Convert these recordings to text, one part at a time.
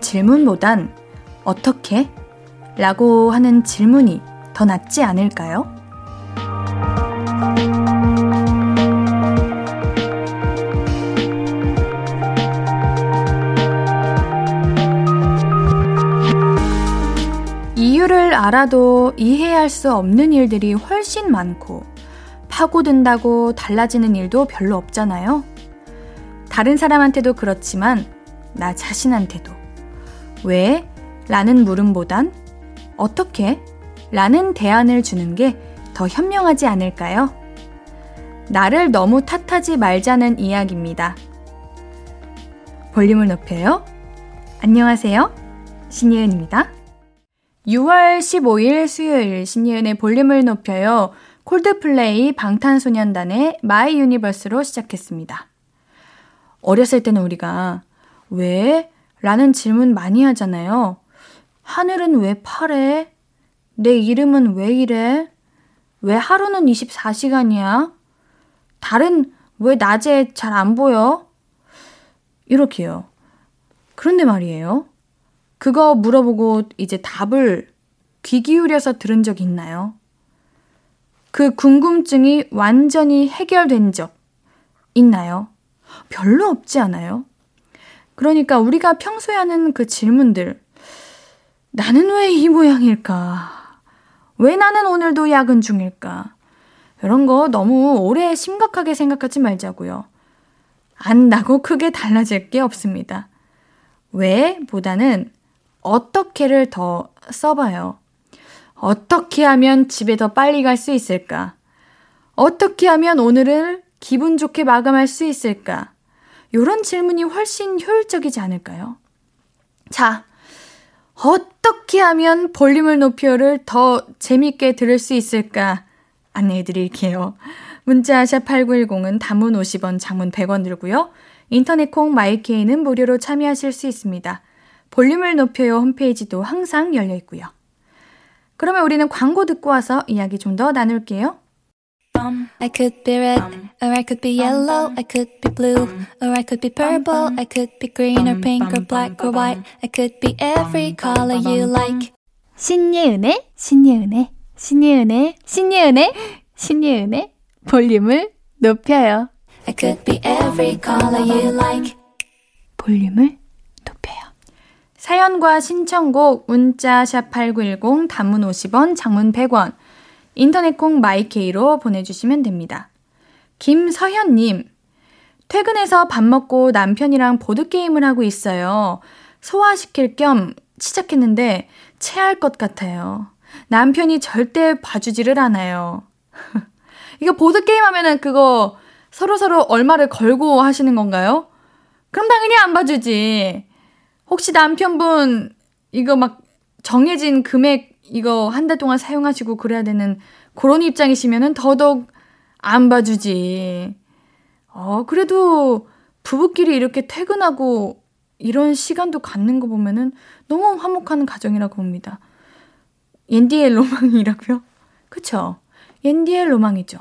질문보단 어떻게? 라고 하는 질문이 더 낫지 않을까요? 이유를 알아도 이해할 수 없는 일들이 훨씬 많고 파고든다고 달라지는 일도 별로 없잖아요. 다른 사람한테도 그렇지만 나 자신한테도 왜? 라는 물음보단 어떻게? 라는 대안을 주는 게 더 현명하지 않을까요? 나를 너무 탓하지 말자는 이야기입니다. 볼륨을 높여요. 안녕하세요. 신예은입니다. 6월 15일 수요일 신예은의 볼륨을 높여요. 콜드플레이 방탄소년단의 My Universe로 시작했습니다. 어렸을 때는 우리가 왜? 라는 질문 많이 하잖아요. 하늘은 왜 파래? 내 이름은 왜 이래? 왜 하루는 24시간이야? 달은 왜 낮에 잘 안 보여? 이렇게요. 그런데 말이에요. 그거 물어보고 이제 답을 귀 기울여서 들은 적 있나요? 그 궁금증이 완전히 해결된 적 있나요? 별로 없지 않아요? 그러니까 우리가 평소에 하는 그 질문들. 나는 왜 이 모양일까? 왜 나는 오늘도 야근 중일까? 이런 거 너무 오래 심각하게 생각하지 말자고요. 안다고 크게 달라질 게 없습니다. 왜? 보다는 어떻게를 더 써봐요. 어떻게 하면 집에 더 빨리 갈 수 있을까? 어떻게 하면 오늘을 기분 좋게 마감할 수 있을까? 이런 질문이 훨씬 효율적이지 않을까요? 자, 어떻게 하면 볼륨을 높여를 더 재밌게 들을 수 있을까? 안내해 드릴게요. 문자 샵 8910은 단문 50원, 장문 100원 들고요. 인터넷 콩 마이케이는 무료로 참여하실 수 있습니다. 볼륨을 높여요 홈페이지도 항상 열려 있고요. 그러면 우리는 광고 듣고 와서 이야기 좀 더 나눌게요. I could be red, or I could be yellow, I could be blue, or I could be purple, I could be green or pink or black or white, I could be every color you like. 신예은의, 신예은의, 신예은의, 신예은의, 신예은의 볼륨을 높여요. I could be every color you like. 볼륨을 높여요. 사연과 신청곡 문자 샵8910 단문 50원, 장문 100원. 인터넷 콩 마이 K로 보내주시면 됩니다. 김서현님, 퇴근해서 밥 먹고 남편이랑 보드게임을 하고 있어요. 소화시킬 겸 시작했는데 체할 것 같아요. 남편이 절대 봐주지를 않아요. 이거 보드게임 하면은 그거 서로서로 얼마를 걸고 하시는 건가요? 그럼 당연히 안 봐주지. 혹시 남편분 이거 막 정해진 금액 이거 한 달 동안 사용하시고 그래야 되는 그런 입장이시면은 더더욱 안 봐주지. 어, 그래도 부부끼리 이렇게 퇴근하고 이런 시간도 갖는 거 보면은 너무 화목한 가정이라고 봅니다. 옌디의 로망이라고요? 그쵸? 옌디의 로망이죠.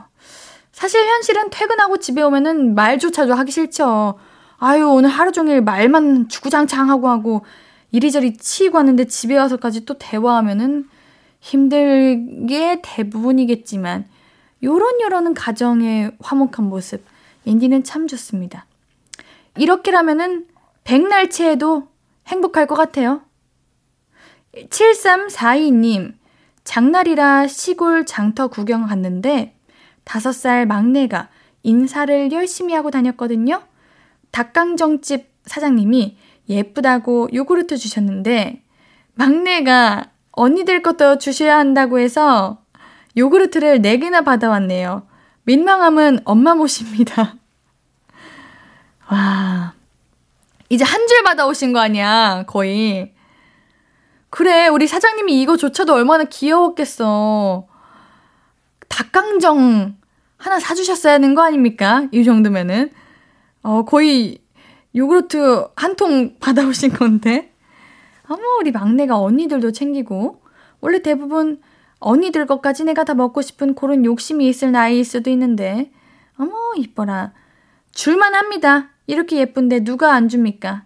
사실 현실은 퇴근하고 집에 오면은 말조차도 하기 싫죠. 아유, 오늘 하루 종일 말만 주구장창 하고 하고 이리저리 치이고 하는데 집에 와서까지 또 대화하면은 힘들게 대부분이겠지만 요런 요런은 가정의 화목한 모습 인디는 참 좋습니다. 이렇게라면은 백날치에도 행복할 것 같아요. 7342님 장날이라 시골 장터 구경 갔는데 5살 막내가 인사를 열심히 하고 다녔거든요. 닭강정집 사장님이 예쁘다고 요구르트 주셨는데 막내가 언니들 것도 주셔야 한다고 해서 요구르트를 4개나 받아왔네요. 민망함은 엄마 몫입니다. 와. 이제 한 줄 받아오신 거 아니야, 거의. 그래, 우리 사장님이 이거조차도 얼마나 귀여웠겠어. 닭강정 하나 사주셨어야 하는 거 아닙니까? 이 정도면은. 어, 거의 요구르트 한 통 받아오신 건데. 어머, 우리 막내가 언니들도 챙기고. 원래 대부분 언니들 것까지 내가 다 먹고 싶은 그런 욕심이 있을 나이일 수도 있는데. 어머, 이뻐라. 줄만 합니다. 이렇게 예쁜데 누가 안 줍니까?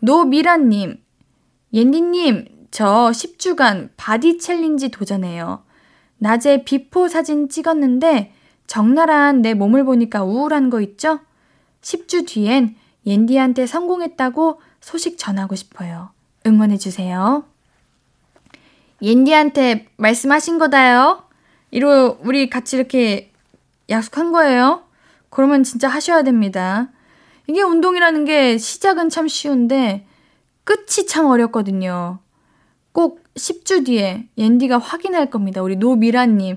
노미라님, 옌디님, 저 10주간 body challenge 도전해요. 낮에 before 사진 찍었는데 적나라한 내 몸을 보니까 우울한 거 있죠? 10주 뒤엔 옌디한테 성공했다고 소식 전하고 싶어요. 응원해주세요. 옌디한테 말씀하신 거다요. 이로 우리 같이 이렇게 약속한 거예요. 그러면 진짜 하셔야 됩니다. 이게 운동이라는 게 시작은 참 쉬운데 끝이 참 어렵거든요. 꼭 10주 뒤에 옌디가 확인할 겁니다. 우리 노미라님.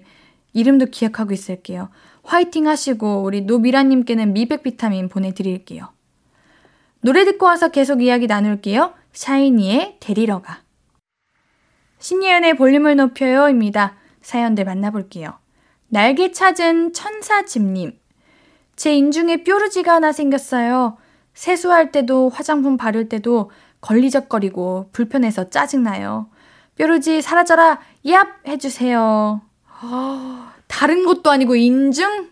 이름도 기억하고 있을게요. 화이팅 하시고 우리 노미라님께는 미백 비타민 보내드릴게요. 노래 듣고 와서 계속 이야기 나눌게요. 샤이니의 데리러 가. 신예은의 볼륨을 높여요입니다. 사연들 만나볼게요. 날개 찾은 천사집님. 제 인중에 뾰루지가 하나 생겼어요. 세수할 때도 화장품 바를 때도 걸리적거리고 불편해서 짜증나요. 뾰루지 사라져라, 얍! 해주세요. 어, 다른 것도 아니고 인중?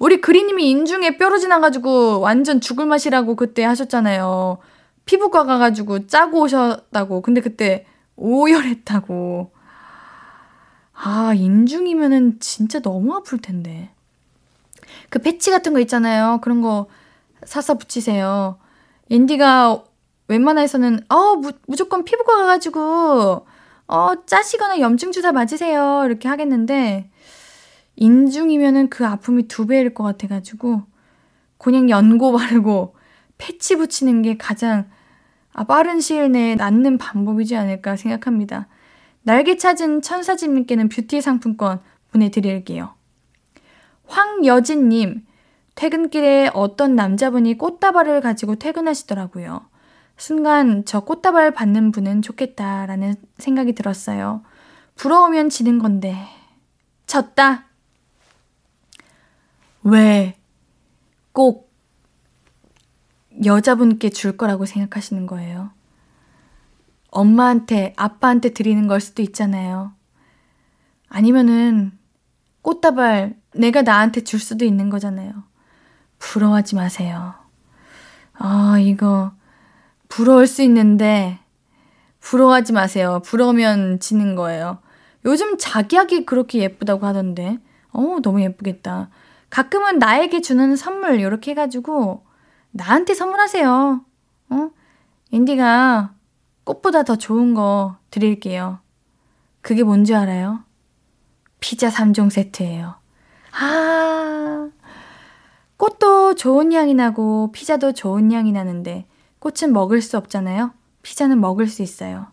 우리 그리님이 인중에 뾰루지 나가지고 완전 죽을 맛이라고 그때 하셨잖아요. 피부과 가가지고 짜고 오셨다고. 근데 그때 오열했다고. 아, 인중이면은 진짜 너무 아플 텐데. 그 패치 같은 거 있잖아요. 그런 거 사서 붙이세요. 인디가 웬만해서는, 어, 무, 무조건 피부과 가가지고, 어, 짜시거나 염증 주사 맞으세요. 이렇게 하겠는데, 인중이면은 그 아픔이 두 배일 것 같아가지고, 그냥 연고 바르고, 패치 붙이는 게 가장 아, 빠른 시일 내에 낫는 방법이지 않을까 생각합니다. 날개 찾은 천사집님께는 뷰티 상품권 보내드릴게요. 황여진님, 퇴근길에 어떤 남자분이 꽃다발을 가지고 퇴근하시더라고요. 순간 저 꽃다발 받는 분은 좋겠다라는 생각이 들었어요. 부러우면 지는 건데. 졌다. 왜 꼭 여자분께 줄 거라고 생각하시는 거예요? 엄마한테, 아빠한테 드리는 걸 수도 있잖아요. 아니면은 꽃다발 내가 나한테 줄 수도 있는 거잖아요. 부러워하지 마세요. 아, 이거 부러울 수 있는데 부러워하지 마세요. 부러우면 지는 거예요. 요즘 자기하기 그렇게 예쁘다고 하던데. 어, 너무 예쁘겠다. 가끔은 나에게 주는 선물 이렇게 해가지고 나한테 선물하세요. 어? 인디가 꽃보다 더 좋은 거 드릴게요. 그게 뭔지 알아요? 피자 3종 세트예요. 아, 꽃도 좋은 향이 나고 피자도 좋은 향이 나는데 꽃은 먹을 수 없잖아요. 피자는 먹을 수 있어요.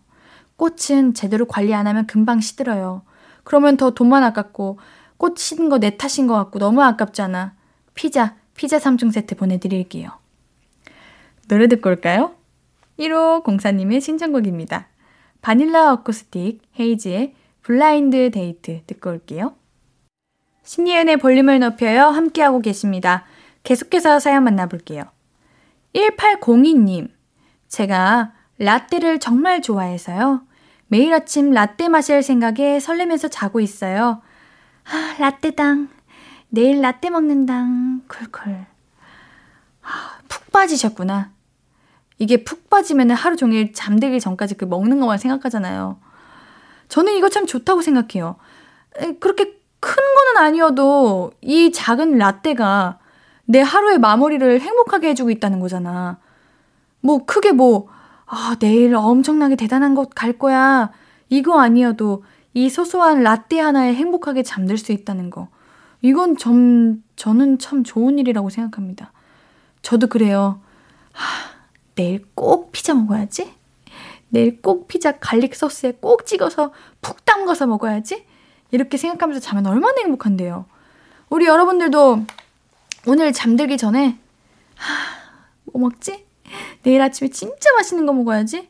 꽃은 제대로 관리 안 하면 금방 시들어요. 그러면 더 돈만 아깝고 꽃 시든 거내 탓인 것 같고 너무 아깝잖아. 피자, 피자 3종 세트 보내드릴게요. 노래 듣고 올까요? 1호 공사님의 신청곡입니다. 바닐라 어쿠스틱 헤이즈의 Blind Date 듣고 올게요. 신예은의 볼륨을 높여요. 함께하고 계십니다. 계속해서 사연 만나볼게요. 1802님, 제가 라떼를 정말 좋아해서요. 매일 아침 라떼 마실 생각에 설레면서 자고 있어요. 아, 라떼당. 내일 라떼 먹는당. 쿨쿨. 아, 푹 빠지셨구나. 이게 푹 빠지면 하루 종일 잠들기 전까지 그 먹는 것만 생각하잖아요. 저는 이거 참 좋다고 생각해요. 그렇게 큰 거는 아니어도 이 작은 라떼가 내 하루의 마무리를 행복하게 해주고 있다는 거잖아. 뭐 크게 뭐, 아, 내일 엄청나게 대단한 곳갈 거야. 이거 아니어도 이 소소한 라떼 하나에 행복하게 잠들 수 있다는 거. 이건 좀, 저는 참 좋은 일이라고 생각합니다. 저도 그래요. 하, 내일 꼭 피자 먹어야지. 내일 꼭 피자 garlic 소스에 꼭 찍어서 푹 담가서 먹어야지. 이렇게 생각하면서 자면 얼마나 행복한데요. 우리 여러분들도 오늘 잠들기 전에 하, 뭐 먹지? 내일 아침에 진짜 맛있는 거 먹어야지.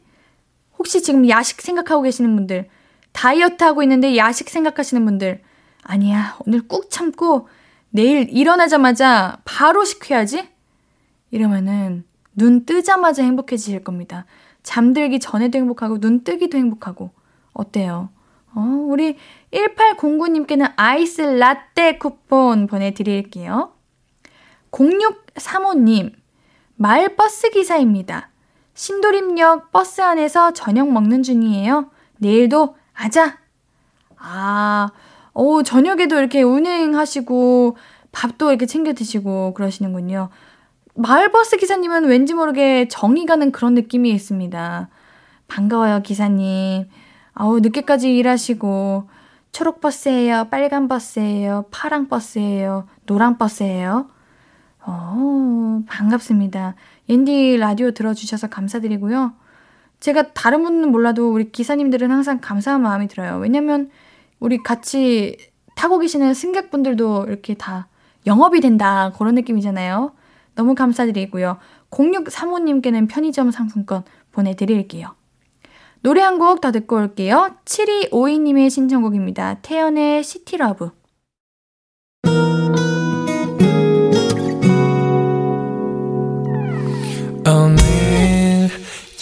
혹시 지금 야식 생각하고 계시는 분들, 다이어트 하고 있는데 야식 생각하시는 분들, 아니야, 오늘 꾹 참고 내일 일어나자마자 바로 시켜야지? 이러면은 눈 뜨자마자 행복해지실 겁니다. 잠들기 전에도 행복하고 눈 뜨기도 행복하고 어때요? 어, 우리 1809님께는 아이스 라떼 쿠폰 보내드릴게요. 0635님, 마을 버스 기사입니다. 신도림역 버스 안에서 저녁 먹는 중이에요. 내일도 아자! 아, 오, 저녁에도 이렇게 운행하시고, 밥도 이렇게 챙겨 드시고 그러시는군요. 마을버스 기사님은 왠지 모르게 정이 가는 그런 느낌이 있습니다. 반가워요, 기사님. 아우, 늦게까지 일하시고, 초록버스예요, 빨간버스예요, 파랑버스예요, 노랑버스예요. 어, 반갑습니다. 옌디 라디오 들어주셔서 감사드리고요. 제가 다른 분은 몰라도 우리 기사님들은 항상 감사한 마음이 들어요. 왜냐면 우리 같이 타고 계시는 승객분들도 이렇게 다 영업이 된다. 그런 느낌이잖아요. 너무 감사드리고요. 0635님께는 편의점 상품권 보내드릴게요. 노래 한 곡 더 듣고 올게요. 7252님의 신청곡입니다. 태연의 시티러브.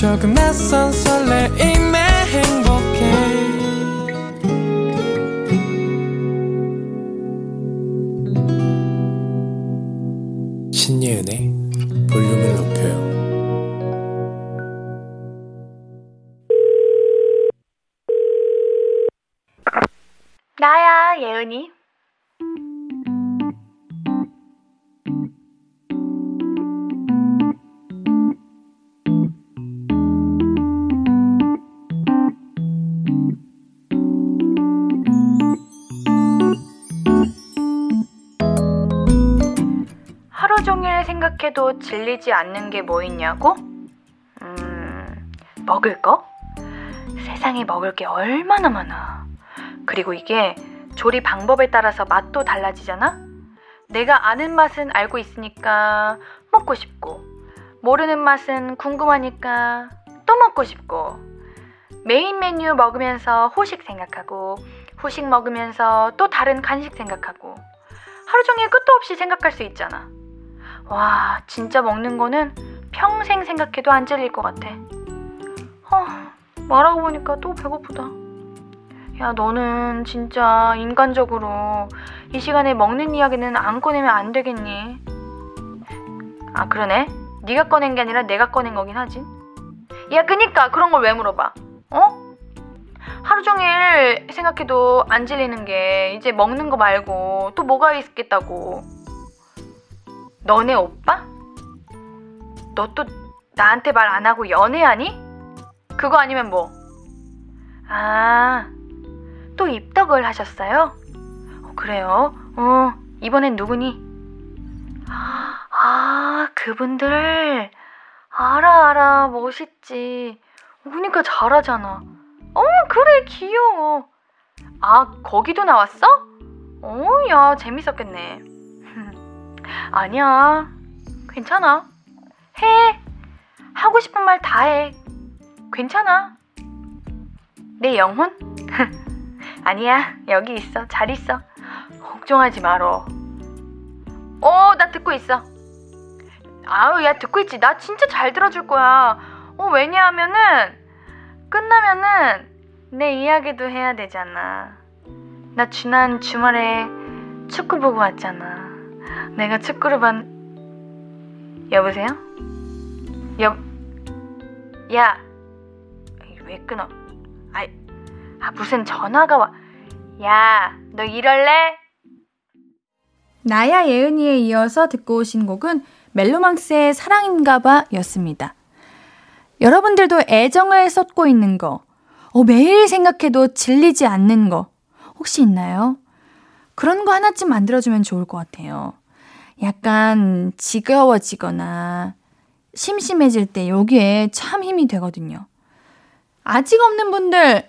조금 낯선 설레임에 행복해. 신예은의 질리지 않는 게 뭐 있냐고? 음, 먹을 거? 세상에 먹을 게 얼마나 많아. 그리고 이게 조리 방법에 따라서 맛도 달라지잖아? 내가 아는 맛은 알고 있으니까 먹고 싶고, 모르는 맛은 궁금하니까 또 먹고 싶고, 메인 메뉴 먹으면서 후식 생각하고, 후식 먹으면서 또 다른 간식 생각하고, 하루 종일 끝도 없이 생각할 수 있잖아. 와, 진짜 먹는 거는 평생 생각해도 안 질릴 것 같아. 어, 말하고 보니까 또 배고프다. 야, 너는 진짜 인간적으로 이 시간에 먹는 이야기는 안 꺼내면 안 되겠니? 아, 그러네. 네가 꺼낸 게 아니라 내가 꺼낸 거긴 하지. 야, 그니까 그런 걸 왜 물어봐? 어? 하루 종일 생각해도 안 질리는 게 이제 먹는 거 말고 또 뭐가 있겠다고. 너네 오빠? 너 또 나한테 말 안 하고 연애하니? 그거 아니면 뭐? 아, 또 입덕을 하셨어요? 어, 그래요? 어, 이번엔 누구니? 아, 그분들. 알아, 알아. 멋있지. 그러니까 잘하잖아. 어, 그래, 귀여워. 아, 거기도 나왔어? 어, 야, 재밌었겠네. 아니야. 괜찮아. 해. 하고 싶은 말 다 해. 괜찮아. 내 영혼? 아니야. 여기 있어. 잘 있어. 걱정하지 말어. 어, 나 듣고 있어. 아우, 야, 듣고 있지. 나 진짜 잘 들어줄 거야. 어, 왜냐하면은, 끝나면은, 내 이야기도 해야 되잖아. 나 지난 주말에 축구 보고 왔잖아. 내가 축구를 봤, 여보세요? 여, 야, 왜 끊어? 아이, 아, 무슨 전화가 와. 야, 너 이럴래? 나야 예은이에 이어서 듣고 오신 곡은 멜로망스의 사랑인가봐 였습니다. 여러분들도 애정을 쏟고 있는 거, 어, 매일 생각해도 질리지 않는 거, 혹시 있나요? 그런 거 하나쯤 만들어주면 좋을 것 같아요. 약간 지겨워지거나 심심해질 때 여기에 참 힘이 되거든요. 아직 없는 분들,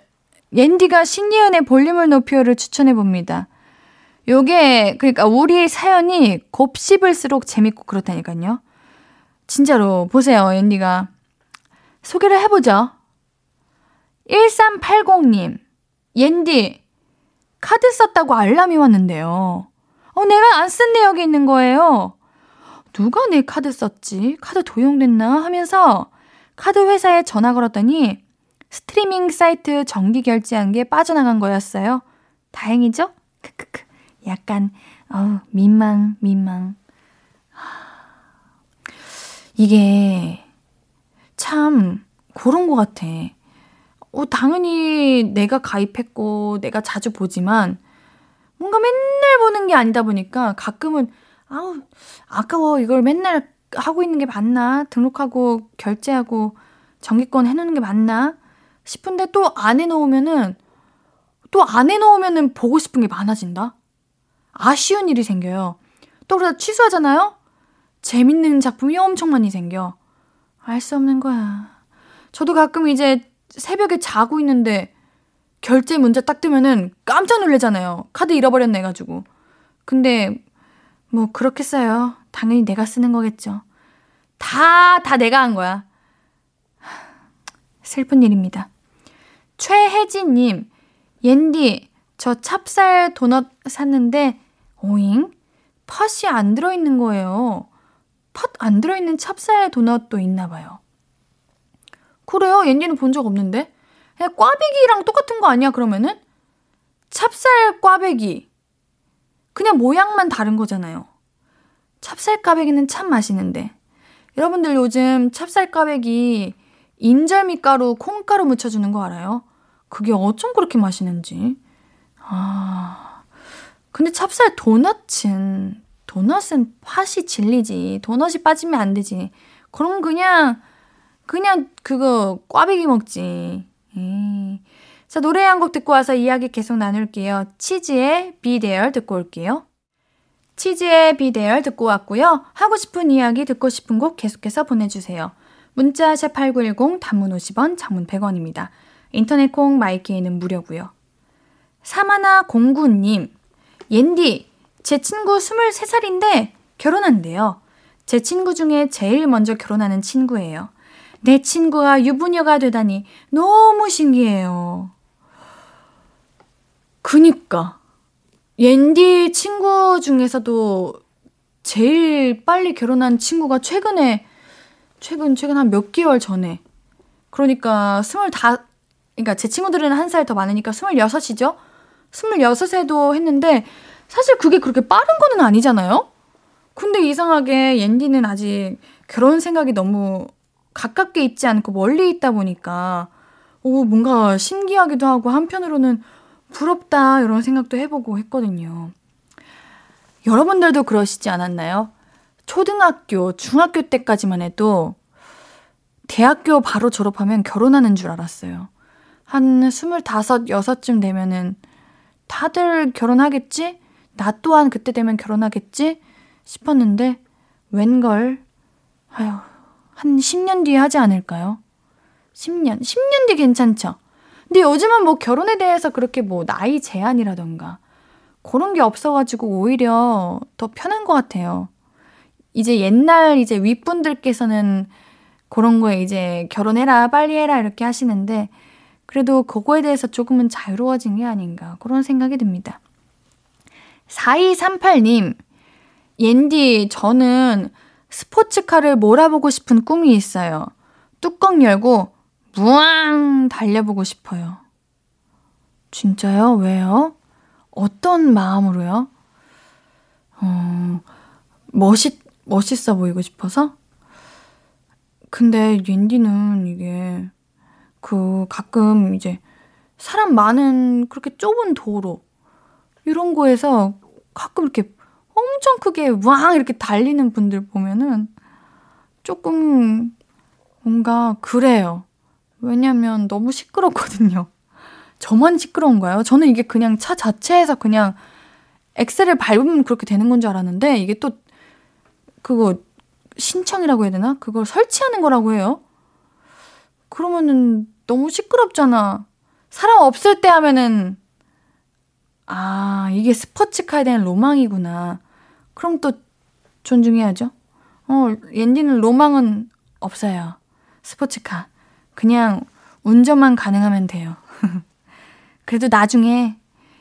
옌디가 신예은의 볼륨을 높여를 추천해 봅니다. 요게, 그러니까 우리 사연이 곱씹을수록 재밌고 그렇다니까요. 진짜로, 보세요, 옌디가. 소개를 해보죠. 1380님, 옌디, 카드 썼다고 알람이 왔는데요. 어, 내가 안 쓴 내역이 있는 거예요. 누가 내 카드 썼지? 카드 도용됐나? 하면서 카드 회사에 전화 걸었더니 스트리밍 사이트 정기 결제한 게 빠져나간 거였어요. 다행이죠? 크크크. 약간, 어 민망, 민망. 이게 참 그런 것 같아. 어, 당연히 내가 가입했고 내가 자주 보지만 뭔가 맨날 보는 게 아니다 보니까 가끔은 아우 아까워 이걸 맨날 하고 있는 게 맞나 등록하고 결제하고 정기권 해놓는 게 맞나 싶은데 또 안 해놓으면은 또 안 해놓으면은 보고 싶은 게 많아진다. 아쉬운 일이 생겨요. 또 그러다 취소하잖아요. 재밌는 작품이 엄청 많이 생겨. 알 수 없는 거야. 저도 가끔 이제 새벽에 자고 있는데 결제 문자 딱 뜨면은 깜짝 놀래잖아요. 카드 잃어버렸네 해가지고. 근데 뭐 그렇겠어요. 당연히 내가 쓰는 거겠죠. 다, 다 내가 한 거야. 슬픈 일입니다. 최혜진님, 옌디, 저 찹쌀 도넛 샀는데, 오잉? 팥이 안 들어있는 거예요. 팥 안 들어있는 찹쌀 도넛도 있나 봐요. 그래요? 옌디는 본 적 없는데? 그냥 꽈배기랑 똑같은 거 아니야, 그러면은? 찹쌀 꽈배기. 그냥 모양만 다른 거잖아요. 찹쌀 꽈배기는 참 맛있는데. 여러분들 요즘 찹쌀 꽈배기 인절미 가루, 콩가루 묻혀주는 거 알아요? 그게 어쩜 그렇게 맛있는지. 아. 근데 찹쌀 도넛은, 도넛은 팥이 진리지. 도넛이 빠지면 안 되지. 그럼 그냥, 그냥 그거 꽈배기 먹지. 에이. 자, 노래 한 곡 듣고 와서 이야기 계속 나눌게요. 치즈의 There 듣고 올게요. 치즈의 There 듣고 왔고요. 하고 싶은 이야기 듣고 싶은 곡 계속해서 보내주세요. 문자 샵8910 단문 50원, 장문 100원입니다. 인터넷 콩 마이케이는 무료고요. 사마나 공구님, 옌디, 제 친구 23살인데 결혼한대요. 제 친구 중에 제일 먼저 결혼하는 친구예요. 내 친구가 유부녀가 되다니 너무 신기해요. 그니까. 옌디 친구 중에서도 제일 빨리 결혼한 친구가 최근에, 최근, 최근 한 몇 개월 전에. 그러니까 스물다, 그러니까 제 친구들은 한 살 더 많으니까 스물여섯이죠? 스물여섯에도 했는데, 사실 그게 그렇게 빠른 거는 아니잖아요? 근데 이상하게 옌디는 아직 결혼 생각이 너무 가깝게 있지 않고 멀리 있다 보니까, 오, 뭔가 신기하기도 하고 한편으로는 부럽다 이런 생각도 해보고 했거든요. 여러분들도 그러시지 않았나요? 초등학교, 중학교 때까지만 해도 대학교 바로 졸업하면 결혼하는 줄 알았어요. 한 스물다섯, 여섯쯤 되면은 다들 결혼하겠지? 나 또한 그때 되면 결혼하겠지? 싶었는데, 웬걸, 아휴, 한 10년 뒤에 하지 않을까요? 10년, 10년 뒤 괜찮죠? 근데 요즘은 뭐 결혼에 대해서 그렇게 뭐 나이 제한이라던가 그런 게 없어가지고 오히려 더 편한 것 같아요. 이제 옛날 이제 윗분들께서는 그런 거에 이제 결혼해라, 빨리 해라 이렇게 하시는데 그래도 그거에 대해서 조금은 자유로워진 게 아닌가 그런 생각이 듭니다. 4238님, 옌디, 저는 스포츠카를 몰아보고 싶은 꿈이 있어요. 뚜껑 열고 무앙 달려보고 싶어요. 진짜요? 왜요? 어떤 마음으로요? 어, 멋있, 멋있어 보이고 싶어서? 근데 옌디는 이게 그 가끔 이제 사람 많은 그렇게 좁은 도로 이런 거에서 가끔 이렇게 엄청 크게 왕 이렇게 달리는 분들 보면은 조금 뭔가 그래요. 왜냐면 너무 시끄럽거든요. 저만 시끄러운가요? 저는 이게 그냥 차 자체에서 그냥 엑셀을 밟으면 그렇게 되는 건 줄 알았는데 이게 또 그거 신청이라고 해야 되나? 그걸 설치하는 거라고 해요. 그러면은 너무 시끄럽잖아. 사람 없을 때 하면은 아, 이게 스포츠카에 대한 로망이구나. 그럼 또 존중해야죠. 어, 옌디는 로망은 없어요. 스포츠카. 그냥 운전만 가능하면 돼요. 그래도 나중에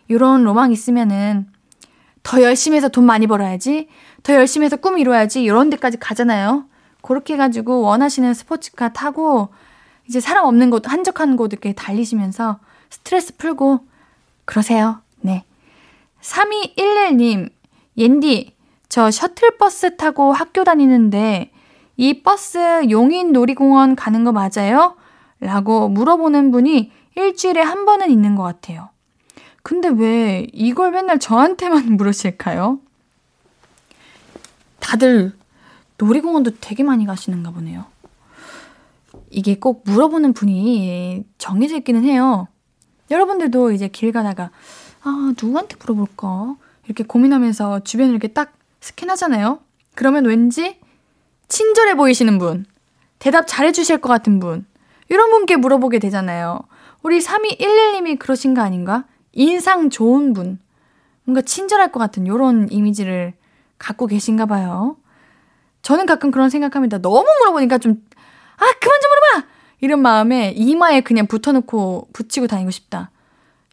이런 로망 있으면은 더 열심히 해서 돈 많이 벌어야지, 더 열심히 해서 꿈 이뤄야지, 이런 데까지 가잖아요. 그렇게 해가지고 원하시는 스포츠카 타고 이제 사람 없는 곳, 한적한 곳 이렇게 달리시면서 스트레스 풀고 그러세요. 네. 3211님, 옌디, 저 셔틀버스 타고 학교 다니는데 이 버스 용인 놀이공원 가는 거 맞아요? 라고 물어보는 분이 일주일에 한 번은 있는 것 같아요. 근데 왜 이걸 맨날 저한테만 물으실까요? 다들 놀이공원도 되게 많이 가시는가 보네요. 이게 꼭 물어보는 분이 정해져 있기는 해요. 여러분들도 이제 길 가다가, 아, 누구한테 물어볼까? 이렇게 고민하면서 주변을 이렇게 딱 스캔하잖아요? 그러면 왠지 친절해 보이시는 분, 대답 잘해 주실 것 같은 분, 이런 분께 물어보게 되잖아요. 우리 3211님이 그러신 거 아닌가? 인상 좋은 분, 뭔가 친절할 것 같은 이런 이미지를 갖고 계신가 봐요. 저는 가끔 그런 생각합니다. 너무 물어보니까 좀, 아, 그만 좀 물어봐! 이런 마음에 이마에 그냥 붙어놓고 붙이고 다니고 싶다.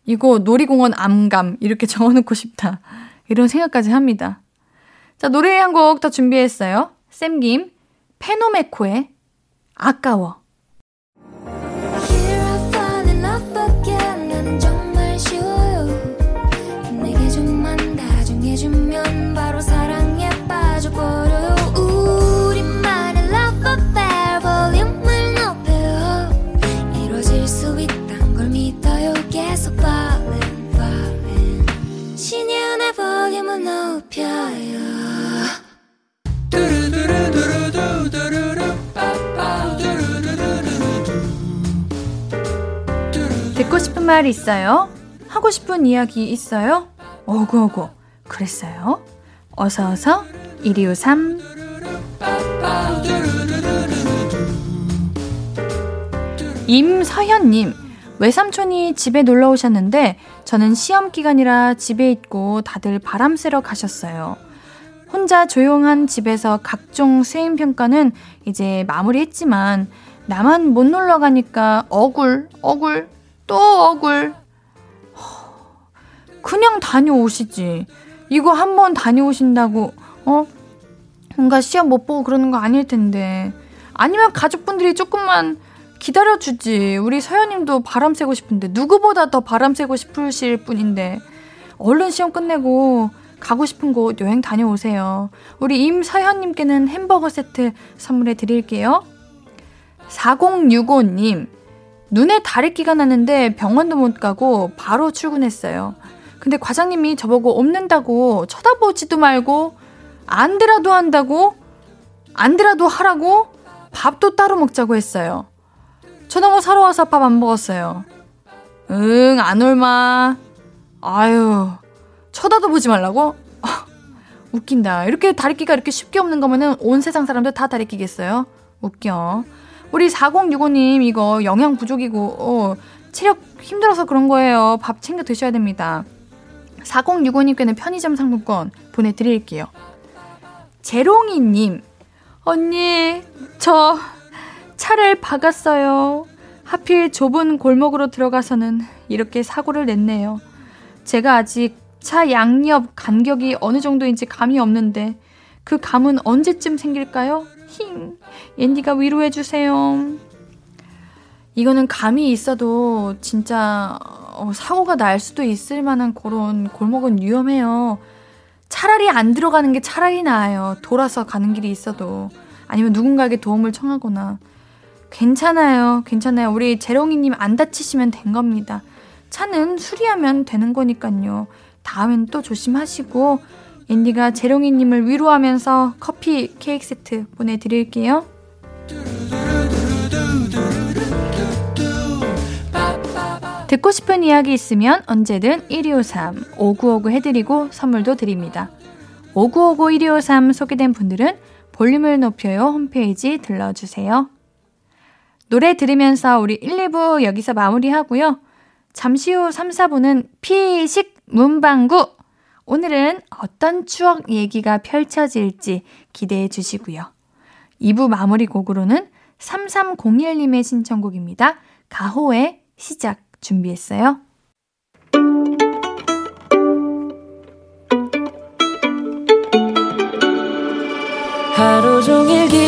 이거 놀이공원 암감, 이렇게 적어놓고 싶다. 이런 생각까지 합니다. 자, 노래 한 곡 더 준비했어요. 샘김, 페노메코의 아까워. 듣고 싶은 말 있어요? 하고 싶은 이야기 있어요? 어구어구 그랬어요? 어서어서 1253 임서현님 외삼촌이 집에 놀러 오셨는데 저는 시험 기간이라 집에 있고 다들 바람 쐬러 가셨어요. 혼자 조용한 집에서 각종 수행 평가는 이제 마무리했지만 나만 못 놀러 가니까 억울, 억울, 또 억울. 그냥 다녀오시지. 이거 한 번 다녀오신다고, 어? 뭔가 시험 못 보고 그러는 거 아닐 텐데. 아니면 가족분들이 조금만 기다려주지. 우리 서현님도 바람 쐬고 싶은데, 누구보다 더 바람 쐬고 싶으실 분인데, 얼른 시험 끝내고 가고 싶은 곳 여행 다녀오세요. 우리 임서현님께는 햄버거 세트 선물해 드릴게요. 4065님, 눈에 다래끼가 나는데 병원도 못 가고 바로 출근했어요. 근데 과장님이 저보고 없는다고 쳐다보지도 말고 안 되라도 한다고 안 되라도 하라고 밥도 따로 먹자고 했어요. 저너무 서러워서 밥 안 먹었어요. 응, 안 올마. 아유, 쳐다도 보지 말라고? 웃긴다. 이렇게 다리끼가 이렇게 쉽게 없는 거면은 온 세상 사람들 다 다리끼겠어요? 웃겨. 우리 4065님 이거 영양 부족이고 어, 체력 힘들어서 그런 거예요. 밥 챙겨 드셔야 됩니다. 4065님께는 편의점 상품권 보내드릴게요. 제롱이님, 언니, 저 차를 박았어요. 하필 좁은 골목으로 들어가서는 이렇게 사고를 냈네요. 제가 아직 차 양옆 간격이 어느 정도인지 감이 없는데 그 감은 언제쯤 생길까요? 힝. 옌디가 위로해주세요. 이거는 감이 있어도 진짜 어, 사고가 날 수도 있을 만한 그런 골목은 위험해요. 차라리 안 들어가는 게 차라리 나아요. 돌아서 가는 길이 있어도. 아니면 누군가에게 도움을 청하거나. 괜찮아요. 괜찮아요. 우리 재롱이님 안 다치시면 된 겁니다. 차는 수리하면 되는 거니까요. 다음엔 또 조심하시고 앤디가 재롱이님을 위로하면서 커피 케이크 세트 보내드릴게요. 듣고 싶은 이야기 있으면 언제든 1253 5959 해드리고 선물도 드립니다. 5959 1253 소개된 분들은 볼륨을 높여요 홈페이지 들러주세요. 노래 들으면서 우리 1, 2부 여기서 마무리하고요. 잠시 후 3, 4부는 피식 문방구 오늘은 어떤 추억 얘기가 펼쳐질지 기대해 주시고요. 2부 마무리 곡으로는 3301님의 신청곡입니다. 가호의 시작 준비했어요. 하루 종일 기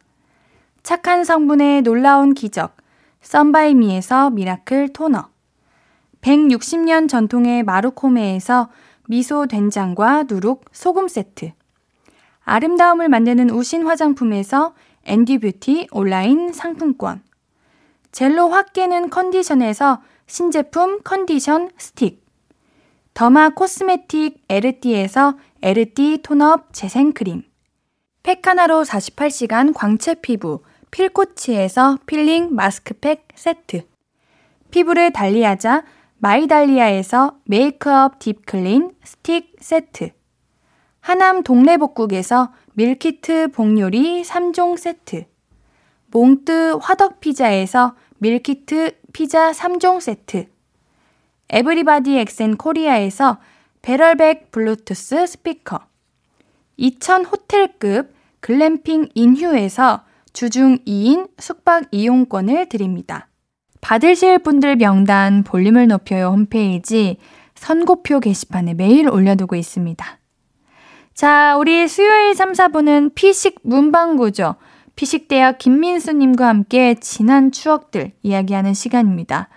착한 성분의 놀라운 기적. 썬바이미에서 miracle toner. 160년 전통의 마루코메에서 미소 된장과 누룩 소금 세트. 아름다움을 만드는 우신 화장품에서 앤디뷰티 온라인 상품권. 젤로 확 깨는 컨디션에서 신제품 컨디션 스틱. derma cosmetic 에르띠에서 에르띠 tone-up 재생크림. 팩 하나로 48시간 광채 피부 필코치에서 필링 마스크팩 세트. 피부를 달리하자 마이달리아에서 메이크업 deep clean 스틱 세트. 하남 동래복국에서 밀키트 복요리 3종 세트. 몽뜨 화덕피자에서 밀키트 피자 3종 세트. 에브리바디 엑센 코리아에서 배럴백 블루투스 스피커. 2000 호텔급 글램핑 인휴에서 주중 2인 숙박 이용권을 드립니다. 받으실 분들 명단 볼륨을 높여요 홈페이지 선고표 게시판에 매일 올려두고 있습니다. 자, 우리 수요일 3, 4분은 피식 문방구죠. 피식대학 김민수님과 함께 지난 추억들 이야기하는 시간입니다.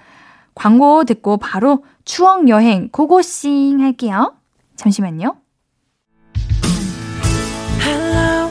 광고 듣고 바로 추억 여행 고고싱 할게요. 잠시만요. Hello,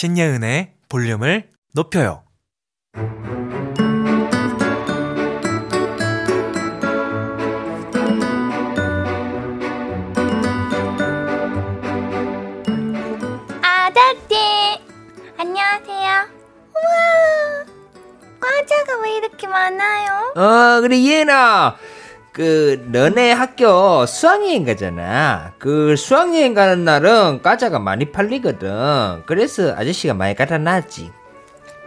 신예은의 볼륨을 높여요. 아저씨, 안녕하세요. 우와, 과자가 왜 이렇게 많아요? 어, 그래, 얘나. 그, 너네 학교 수학여행 가잖아. 그 수학여행 가는 날은 과자가 많이 팔리거든. 그래서 아저씨가 많이 갖다 놨지.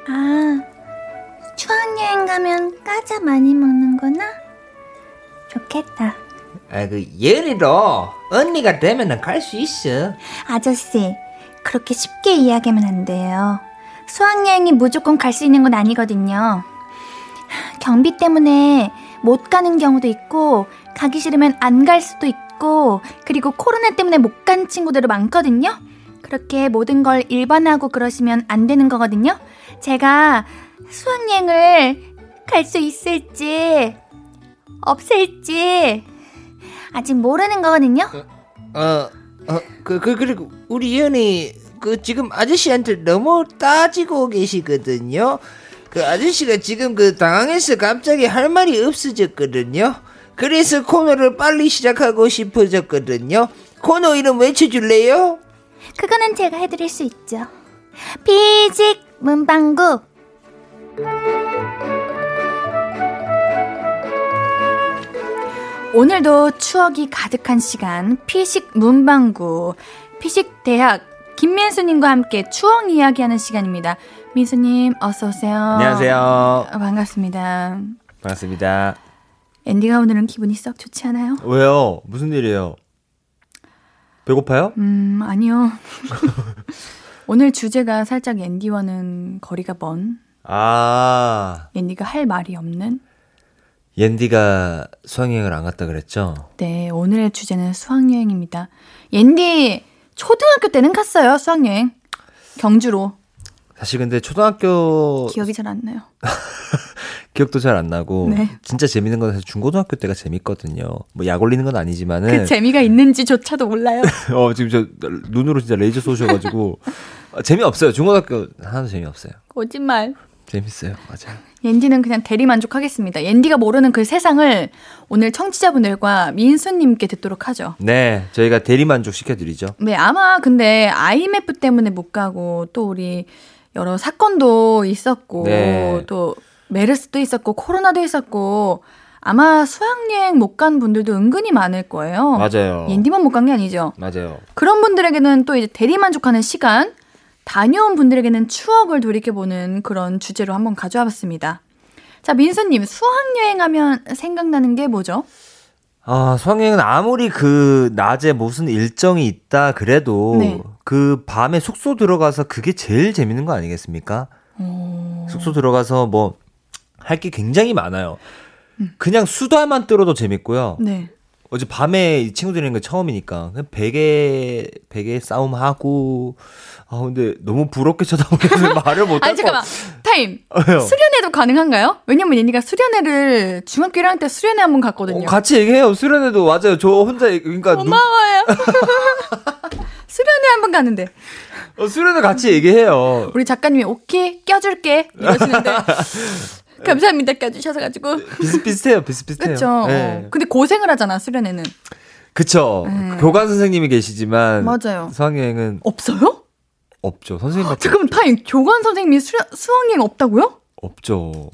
아, 추억여행 가면 과자 많이 먹는구나? 좋겠다. 아, 그, 예리로 언니가 되면은 갈 수 있어. 아저씨, 그렇게 쉽게 이야기하면 안 돼요. 수학여행이 무조건 갈 수 있는 건 아니거든요. 경비 때문에 못 가는 경우도 있고, 가기 싫으면 안 갈 수도 있고, 그리고 코로나 때문에 못 간 친구들도 많거든요. 그렇게 모든 걸 일반화하고 그러시면 안 되는 거거든요. 제가 수학여행을 갈 수 있을지, 없을지, 아직 모르는 거거든요. 어, 어, 그, 그, 그리고 우리 연이 그 지금 아저씨한테 너무 따지고 계시거든요. 그 아저씨가 지금 그 당황해서 갑자기 할 말이 없어졌거든요. 그래서 코너를 빨리 시작하고 싶어졌거든요. 코너 이름 외쳐줄래요? 그거는 제가 해드릴 수 있죠. 피직 문방구. 오늘도 추억이 가득한 시간 피식 문방구 피식 대학 김민수님과 함께 추억 이야기하는 시간입니다. 민수님 어서 오세요. 안녕하세요. 아, 반갑습니다. 반갑습니다. 앤디가 오늘은 기분이 썩 좋지 않아요? 왜요? 무슨 일이에요? 배고파요? 음 아니요. 오늘 주제가 살짝 앤디와는 거리가 먼 아, 앤디가 할 말이 없는 옌디가 수학여행을 안 갔다 그랬죠? 네, 오늘의 주제는 수학여행입니다. 옌디 초등학교 때는 갔어요, 수학여행. 경주로. 사실 근데 초등학교 기억이 잘 안 나요. 기억도 잘 안 나고 네. 진짜 재밌는 건 사실 중고등학교 때가 재밌거든요. 뭐 약 올리는 건 아니지만은 그 재미가 있는지조차도 몰라요. 어 지금 저 눈으로 진짜 레이저 쏘셔가지고 어, 재미 없어요. 중고등학교 하나도 재미 없어요. 거짓말. 재밌어요. 맞아요. 옌디는 그냥 대리 만족하겠습니다. 옌디가 모르는 그 세상을 오늘 청취자분들과 민수님께 듣도록 하죠. 네, 저희가 대리 만족 시켜드리죠. 네, 아마 근데 IMF 때문에 못 가고 또 우리 여러 사건도 있었고 네. 또 메르스도 있었고 코로나도 있었고 아마 수학여행 못 간 분들도 은근히 많을 거예요. 맞아요. 옌디만 못 간 게 아니죠. 맞아요. 그런 분들에게는 또 이제 대리 만족하는 시간, 다녀온 분들에게는 추억을 돌이켜보는 그런 주제로 한번 가져와 봤습니다. 자, 민수님, 수학여행 하면 생각나는 게 뭐죠? 아, 수학여행은 아무리 그 낮에 무슨 일정이 있다 그래도 네. 그 밤에 숙소 들어가서 그게 제일 재밌는 거 아니겠습니까? 숙소 들어가서 뭐 할 게 굉장히 많아요. 그냥 수다만 떨어도 재밌고요. 네. 어제 밤에 이 친구들이랑 거 처음이니까 그냥 베개 베개 싸움 하고 아 근데 너무 부럽게 쳐다보면서 말을 못 아니, 잠깐만. 타임. 왜요? 수련회도 가능한가요? 왜냐면 얘니가 수련회를 중학교 1학년 때 수련회 한 번 갔거든요. 어, 같이 얘기해요. 수련회도 맞아요. 저 혼자 그러니까 누, 고마워요. 수련회 한번 갔는데 어, 수련회 같이 얘기해요. 우리 작가님이 오케이 껴줄게 이러시는데 감사합니다 껴주셔서 가지고 비슷비슷해요. 비슷비슷해요. 그렇죠. 네. 어. 근데 고생을 하잖아 수련회는 그쵸. 음. 교관 선생님이 계시지만 맞아요. 수학여행은 없어요? 없죠. 선생님밖에 잠깐만 타임 교관 선생님이 수, 수학여행 없다고요? 없죠.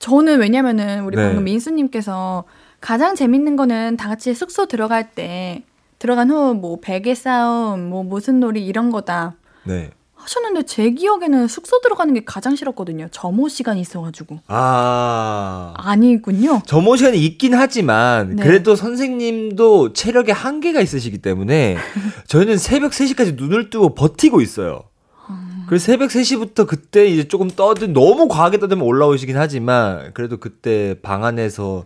저는 왜냐면은 우리 네. 방금 민수님께서 가장 재밌는 거는 다 같이 숙소 들어갈 때 들어간 후 뭐 베개 싸움 뭐 무슨 놀이 이런 거다 네. 하셨는데 제 기억에는 숙소 들어가는 게 가장 싫었거든요. 점호 시간이 있어가지고 아. 아니군요. 점호 시간이 있긴 하지만 네. 그래도 선생님도 체력에 한계가 있으시기 때문에 저희는 새벽 3시까지 눈을 뜨고 버티고 있어요. 그래서 새벽 3시부터 그때 이제 조금 떠든 너무 과하게 떠들면 올라오시긴 하지만 그래도 그때 방 안에서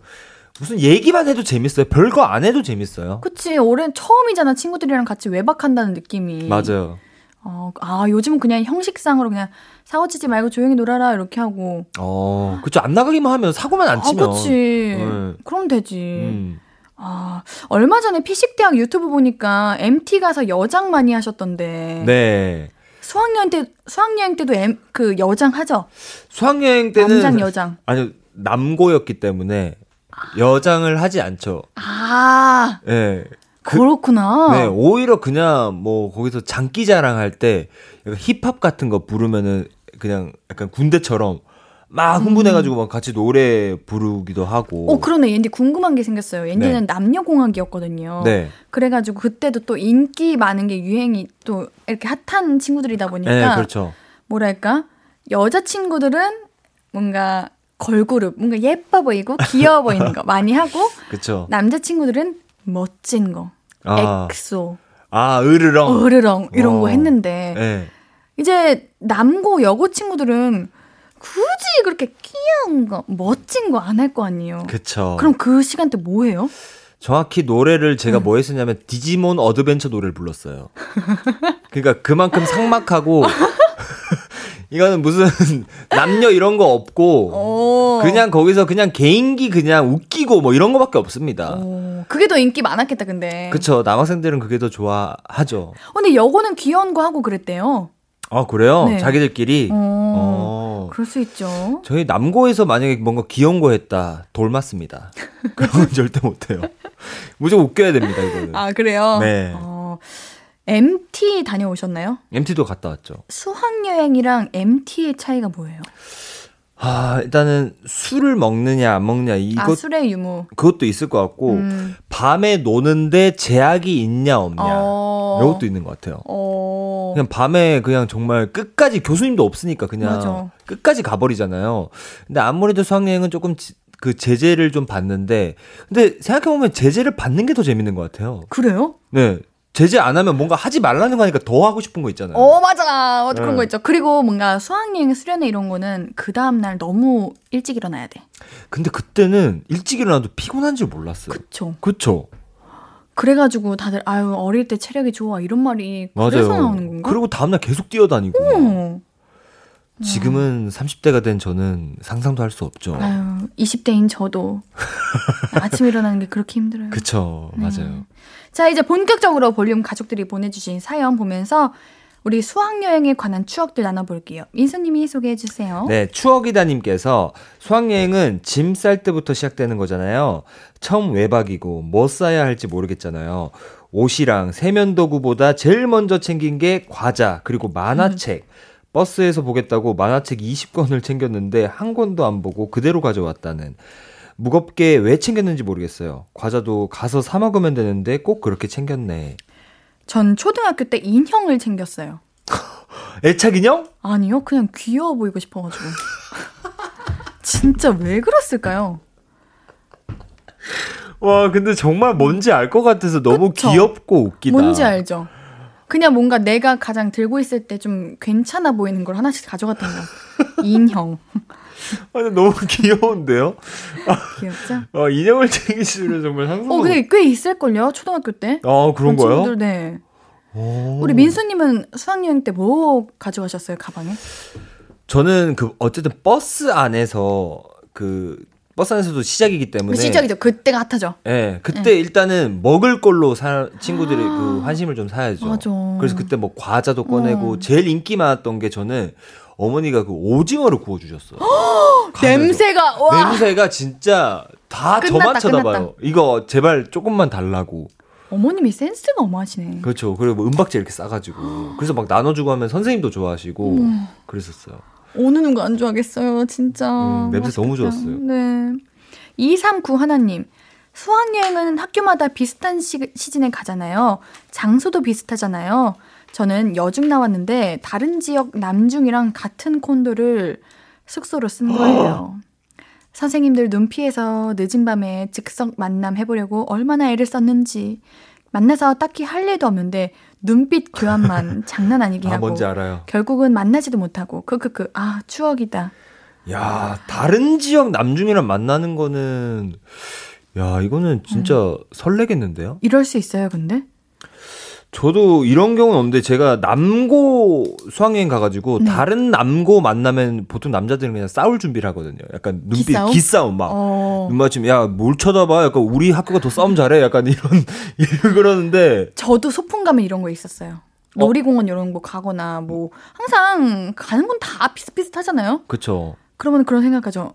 무슨 얘기만 해도 재밌어요. 별거 안 해도 재밌어요. 그치 올해 처음이잖아 친구들이랑 같이 외박한다는 느낌이. 맞아요. 어, 아 요즘은 그냥 형식상으로 그냥 사고 치지 말고 조용히 놀아라 이렇게 하고. 어, 그쵸. 안 나가기만 하면 사고만 안아 치면. 그치. 네. 그럼 되지. 음. 아 얼마 전에 피식대학 유튜브 보니까 MT 가서 여장 많이 하셨던데. 네. 수학여행 때 수학여행 때도 M, 그 여장 하죠. 수학여행 때는 남장 여장. 아니요 남고였기 때문에 여장을 하지 않죠. 아 예. 그- 그렇구나. 네, 오히려 그냥 뭐 거기서 장기 자랑 할 때 힙합 같은 거 부르면은 그냥 약간 군대처럼 막 흥분해가지고 막 같이 노래 부르기도 하고. 어 그러네. 옌디 궁금한 게 생겼어요. 옌디는 남녀공학이었거든요. 네. 그래가지고 그때도 또 인기 많은 게 유행이 또 이렇게 핫한 친구들이다 보니까 네, 그렇죠. 뭐랄까 여자 친구들은 뭔가 걸그룹 뭔가 예뻐 보이고 귀여워 보이는 거 많이 하고 그렇죠. 남자 친구들은 멋진 거 아, 엑소 아 으르렁. 어르렁 이런 거 어. 했는데 네. 이제 남고 여고 친구들은 굳이 그렇게 귀여운 거 멋진 거 안 할 거 아니에요. 그쵸. 그럼 그 시간대 뭐 해요? 정확히 노래를 제가 음. 뭐 했었냐면 디지몬 어드벤처 노래를 불렀어요. 그러니까 그만큼 상막하고 이거는 무슨 남녀 이런 거 없고 오. 그냥 거기서 그냥 개인기 그냥 웃기고 뭐 이런 거밖에 없습니다. 오, 그게 더 인기 많았겠다 근데. 그쵸 남학생들은 그게 더 좋아하죠. 어, 근데 여고는 귀여운 거 하고 그랬대요. 아 그래요? 네. 자기들끼리. 어. 어. 그럴 수 있죠. 저희 남고에서 만약에 뭔가 귀여운 거 했다 돌 맞습니다. 그런 건 절대 못해요. 무조건 웃겨야 됩니다 이거는. 아 그래요? 네. 어, MT 다녀오셨나요? MT도 갔다 왔죠. 수학여행이랑 MT의 차이가 뭐예요? 아 일단은 술을 먹느냐 안 먹느냐 아 이것 술의 유무. 그것도 있을 것 같고 음. 밤에 노는데 제약이 있냐 없냐 어. 이것도 있는 것 같아요. 어. 그냥 밤에 그냥 정말 끝까지 교수님도 없으니까 그냥 맞아. 끝까지 가버리잖아요. 근데 아무래도 수학여행은 조금 지- 그 제재를 좀 받는데 근데 생각해 보면 제재를 받는 게 더 재밌는 것 같아요. 그래요? 네. 제재 안 하면 뭔가 하지 말라는 거 하니까 더 하고 싶은 거 있잖아요. 어, 맞아. 어, 그런 네. 거 있죠. 그리고 뭔가 수학여행 수련회 이런 거는 그 다음 날 너무 일찍 일어나야 돼. 근데 그때는 일찍 일어나도 피곤한 줄 몰랐어요. 그쵸. 그쵸? 그래가지고 다들, 아유, 어릴 때 체력이 좋아. 이런 말이 그래서 맞아요. 나오는 건가? 그리고 다음날 계속 뛰어다니고. 어. 지금은 30대가 된 저는 상상도 할 수 없죠. 아유, 20대인 저도 아침 일어나는 게 그렇게 힘들어요. 그쵸. 네. 맞아요. 자, 이제 본격적으로 볼륨 가족들이 보내주신 사연 보면서 우리 수학여행에 관한 추억들 나눠볼게요. 민수님이 소개해주세요. 네, 추억이다님께서 수학여행은 짐 쌀 때부터 시작되는 거잖아요. 처음 외박이고 뭐 싸야 할지 모르겠잖아요. 옷이랑 세면도구보다 제일 먼저 챙긴 게 과자, 그리고 만화책. 버스에서 보겠다고 만화책 20권을 챙겼는데 한 권도 안 보고 그대로 가져왔다는. 무겁게 왜 챙겼는지 모르겠어요. 과자도 가서 사 먹으면 되는데 꼭 그렇게 챙겼네. 전 초등학교 때 인형을 챙겼어요. 애착 인형? 아니요, 그냥 귀여워 보이고 싶어가지고. 진짜 왜 그랬을까요? 와, 근데 정말 뭔지 알 것 같아서 너무 그쵸? 귀엽고 웃기다. 뭔지 알죠? 그냥 뭔가 내가 가장 들고 있을 때 좀 괜찮아 보이는 걸 하나씩 가져갔던 거. 인형. 아, 근데 너무 귀여운데요? 귀엽죠? 아, 인형을 챙기시는 정말 상상. 어, 근데 꽤 있을걸요? 초등학교 때. 아, 그런 거요? 친구들, 네. 오. 우리 민수님은 수학여행 때 뭐 가져가셨어요, 가방에? 저는 그 어쨌든 버스 안에서 그 버스 안에서도 시작이기 때문에 시작이죠. 그때가 핫하죠. 예, 그때 일단은 먹을 걸로 사, 친구들이 그 환심을 좀 사야죠. 아. 맞아. 그래서 그때 뭐 과자도 꺼내고 어. 제일 인기 많았던 게 저는 어머니가 그 오징어를 구워 주셨어요. 냄새가, 와! 냄새가 진짜 다 끝났다, 저만 쳐다봐요. 끝났다. 이거 제발 조금만 달라고. 어머님이 센스가 어마하시네. 그렇죠. 그리고 뭐 은박지 이렇게 싸가지고 그래서 막 나눠주고 하면 선생님도 좋아하시고 그랬었어요. 오는 누가 안 좋아하겠어요, 진짜. 음, 냄새 너무 맛있겠다. 좋았어요. 네. 239 하나님. 수학여행은 학교마다 비슷한 시, 시즌에 가잖아요. 장소도 비슷하잖아요. 저는 여중 나왔는데 다른 지역 남중이랑 같은 콘도를 숙소로 쓴 거예요. 선생님들 눈 피해서 늦은 밤에 즉석 만남 해보려고 얼마나 애를 썼는지 만나서 딱히 할 일도 없는데 눈빛 교환만 장난 아니게 아 하고 뭔지 알아요. 결국은 만나지도 못하고 크크크 아 추억이다. 야 다른 지역 남중이랑 만나는 거는 야 이거는 진짜 음. 설레겠는데요. 이럴 수 있어요, 근데? 저도 이런 경우는 없는데 제가 남고 수학여행 가가지고 네. 다른 남고 만나면 보통 남자들은 그냥 싸울 준비를 하거든요. 약간 눈빛 기싸움? 기싸움 막. 어. 눈 맞춤 야뭘 쳐다봐 약간 우리 학교가 더 싸움 잘해 약간 이런 그러는데 저도 소풍 가면 이런 거 있었어요. 놀이공원 이런 거 가거나 뭐 항상 가는 건 다 비슷비슷하잖아요. 그쵸 그러면 그런 생각하죠.